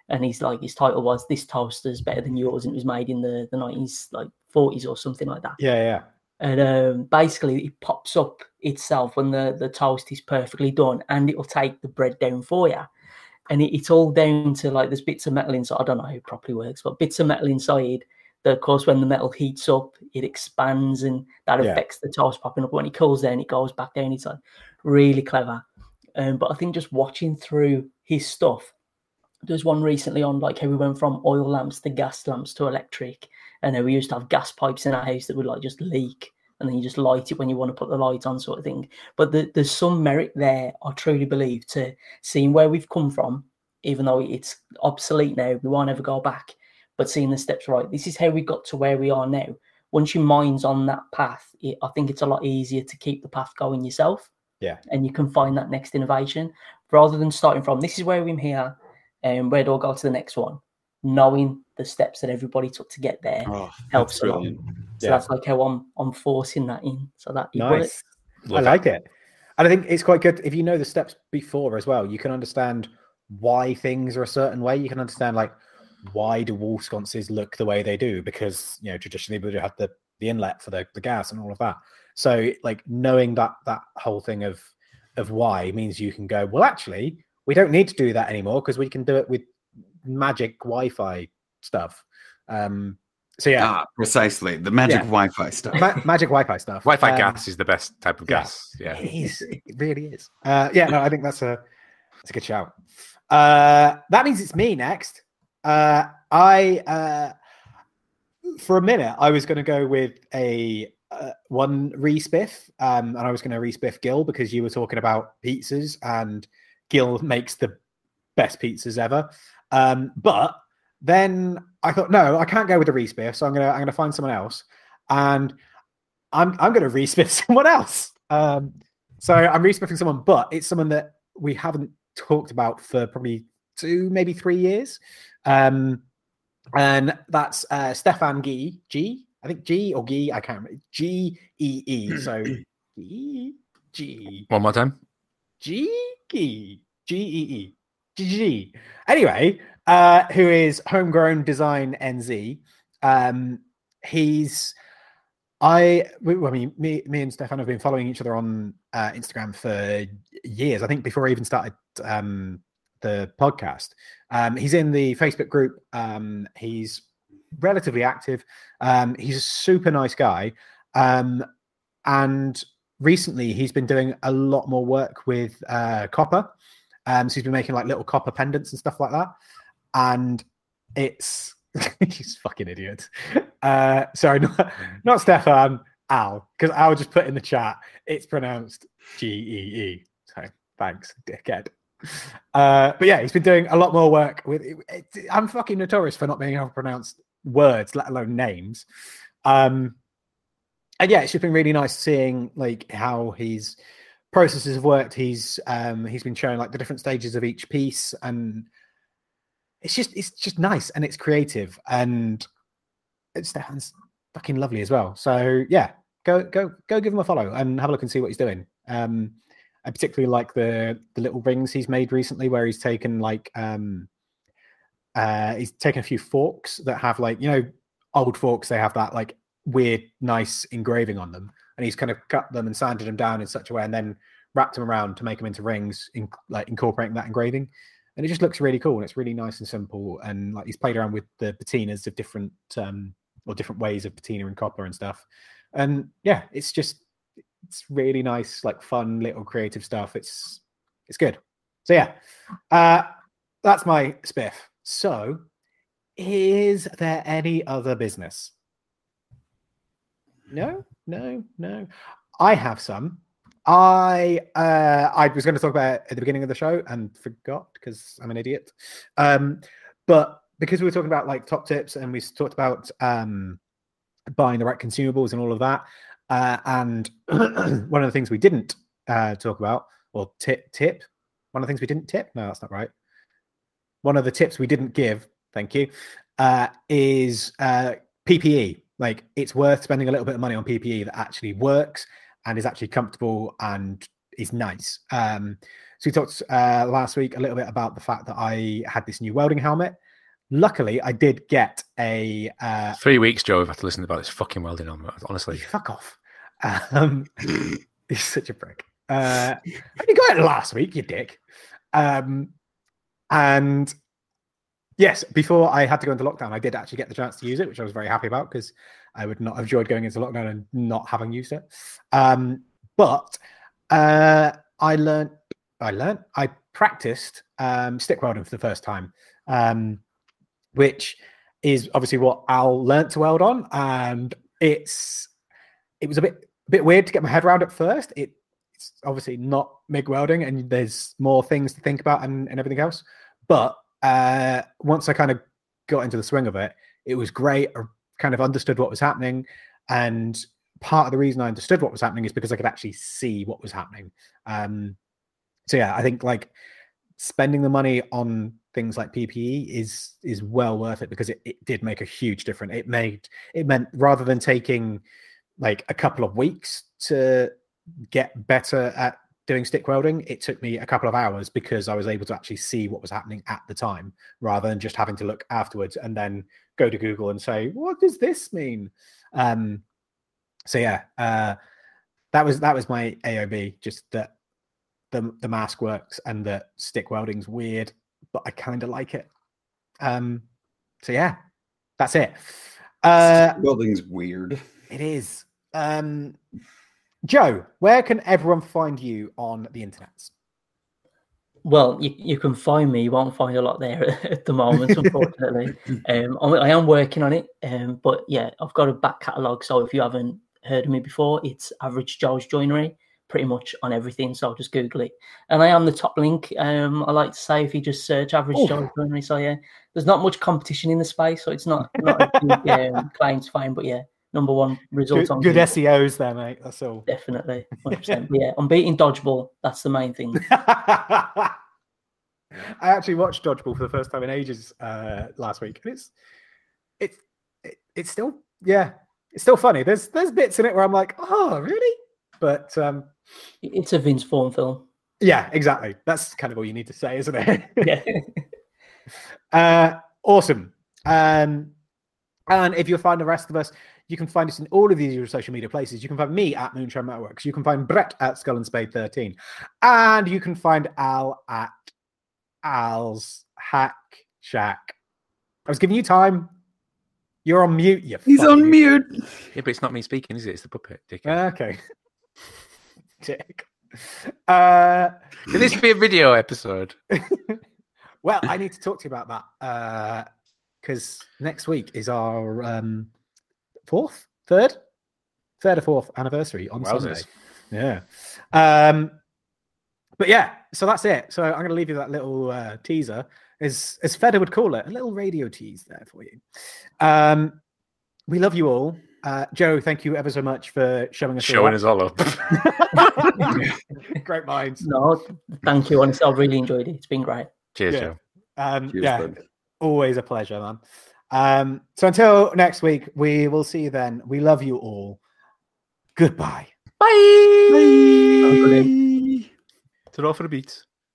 and he's like his title was "This toaster's better than yours," and it was made in the the nineties like forties or something like that. Yeah, yeah. and um, basically it pops up itself when the, the toast is perfectly done and it'll take the bread down for you and it, it's all down to like there's bits of metal inside i don't know how it properly works but bits of metal inside that of course when the metal heats up it expands and that Yeah. affects the toast popping up. When it cools down it goes back down. It's like really clever. Um, but i think just watching through his stuff there's one recently on like how we went from oil lamps to gas lamps to electric and then we used to have gas pipes in our house that would like just leak and then you just light it when you want to put the light on sort of thing. But the, there's some merit there i truly believe to seeing where we've come from even though it's obsolete now we won't ever go back but seeing the steps right. This is how we got to where we are now. Once your mind's on that path it, i think it's a lot easier to keep the path going yourself Yeah. and you can find that next innovation rather than starting from this is where we're here Um, and where do i go to the next one knowing the steps that everybody took to get there Oh, helps a lot. brilliant. So Yeah. that's like how I'm I'm forcing that in. So that Nice. works. I like it. And I think it's quite good if you know the steps before as well. You can understand why things are a certain way. You can understand like why do wall sconces look the way they do because you know traditionally we would have the the inlet for the, the gas and all of that. So like knowing that that whole thing of of why means you can go well actually we don't need to do that anymore because we can do it with magic Wi-Fi stuff. Um, so yeah, Ah, precisely. The magic Yeah. Wi-Fi stuff. ma- magic Wi-Fi stuff. Wi-Fi Um, gas is the best type of gas. Yeah. It is. It really is. Uh, yeah, no, I think that's a that's a good shout. Uh, that means it's me next. Uh, I uh, for a minute I was going to go with a uh, one respiff, um, and I was going to respiff Gil because you were talking about pizzas, and Gil makes the best pizzas ever. Um, but then I thought, no, I can't go with the respiff, so I'm gonna I'm gonna find someone else, and I'm I'm gonna respiff someone else. Um, so I'm respiffing someone, but it's someone that we haven't talked about for probably two, maybe three years. Um, and that's uh, Stefan G. G. I think G or G. I can't remember. G E E. So G G One more time. G G E E G. Anyway, uh, who is homegrown design NZ? Um, he's I, I mean, me, me and Stefan have been following each other on uh, Instagram for years. I think before I even started um, the podcast. Um, he's in the Facebook group. Um, he's relatively active. Um, he's a super nice guy. Um, and recently, he's been doing a lot more work with uh, copper. Um, so he's been making like little copper pendants and stuff like that. And it's he's fucking idiot. Uh, sorry, not, not Stefan, Al, because Al just put in the chat. It's pronounced G E E. So thanks, dickhead. Uh, but yeah, he's been doing a lot more work with. It, it- I'm fucking notorious for not being able to pronounce words, let alone names. Um, and yeah, it's just been really nice seeing like how his processes have worked. He's um, he's been showing like the different stages of each piece, and it's just it's just nice and it's creative and it's Stefan's fucking lovely as well. So yeah, go go go give him a follow and have a look and see what he's doing. Um, I particularly like the the little rings he's made recently, where he's taken like um, uh, he's taken a few forks that have like you know old forks. They have that like weird, nice engraving on them, and he's kind of cut them and sanded them down in such a way, and then wrapped them around to make them into rings, in, like incorporating that engraving. and it just looks really cool and it's really nice and simple. And like he's played around with the patinas of different um, or different ways of patina and copper and stuff. And yeah, it's just it's really nice, like fun little creative stuff. It's it's good. So yeah, uh, that's my spiff. So, is there any other business? No, no, no. I have some. I uh, I was going to talk about at the beginning of the show and forgot because I'm an idiot. Um, but because we were talking about like top tips and we talked about um, buying the right consumables and all of that, uh, and one of the things we didn't uh, talk about or tip tip one of the things we didn't tip. No, that's not right. One of the tips we didn't give. Thank you. Uh, is uh, PPE. Like it's worth spending a little bit of money on PPE that actually works and is actually comfortable and is nice. Um, so we talked uh, last week a little bit about the fact that I had this new welding helmet. Luckily, I did get a uh, Three weeks, Joe. I've had to listen about this fucking welding on. Honestly, fuck off. Um, he's such a prick. Uh, you got it last week, you dick. Um, and yes, before I had to go into lockdown, I did actually get the chance to use it, which I was very happy about because I would not have enjoyed going into lockdown and not having used it. Um, but uh, I learned, I learned, I practiced um, stick welding for the first time, um, which is obviously what Al learnt to weld on, and it's it was a bit a bit weird to get my head around at first. It, it's obviously not MIG welding, and there's more things to think about and, and everything else. But uh, once I kind of got into the swing of it, it was great. I kind of understood what was happening, and part of the reason I understood what was happening is because I could actually see what was happening. Um, so yeah, I think like spending the money on things like PPE is is well worth it because it, it did make a huge difference. It made it meant rather than taking like a couple of weeks to get better at doing stick welding, it took me a couple of hours because I was able to actually see what was happening at the time rather than just having to look afterwards and then go to Google and say, what does this mean? Um, so yeah, uh, that was that was my AOB. Just that the the mask works and that stick welding's weird, but I kind of like it. Um, so yeah, that's it. Uh, Building's weird. it is. Um, Joe, where can everyone find you on the internet? Well, you, you can find me. You won't find a lot there at the moment, unfortunately. um, I, am working on it, um, but yeah, I've got a back catalogue. So if you haven't heard of me before, it's Average Joe's Joinery, pretty much on everything. So just Google it, and I am the top link. Um, I like to say if you just search Average Oh. Joe's Joinery. So yeah, there's not much competition in the space, so it's not not a big um, claim to fame. But yeah, number one results Good, on good Google, SEOs there, mate. That's all. definitely, 100%. Yeah, I'm beating dodgeball. That's the main thing. I actually watched Dodgeball for the first time in ages uh, last week, and it's it's it, it's still yeah, it's still funny. There's there's bits in it where I'm like, oh really? But um, It's a Vince Vaughn film. yeah, exactly. That's kind of all you need to say, isn't it? Yeah. Uh, awesome. Um, and if you'll find the rest of us, you can find us in all of these usual social media places. You can find me at Moonshine Networks. You can find Brett at Skull and Spade 13. And you can find Al at Al's Hack Shack. I was giving you time. You're on mute. You He's on fucking- mute. yeah, but it's not me speaking, is it? It's the puppet. dickhead. Okay. Dick. Uh, Can this be a video episode? well, I need to talk to you about that because next week is our um, fourth, third, third or fourth anniversary on Sunday. Yeah. Um, but yeah, so that's it. So I'm going to leave you that little uh, teaser, as as Feder would call it, a little radio tease there for you. Um, we love you all. Uh, Joe, thank you ever so much for showing us. Showing that. us all up. Great minds. No, thank you. Honestly, I've really enjoyed it. It's been great. Cheers, Yeah. Joe. Um, Cheers, yeah, bud. always a pleasure, man. Um, so until next week, we will see you then. We love you all. Goodbye. Bye. Bye. To all for the beats.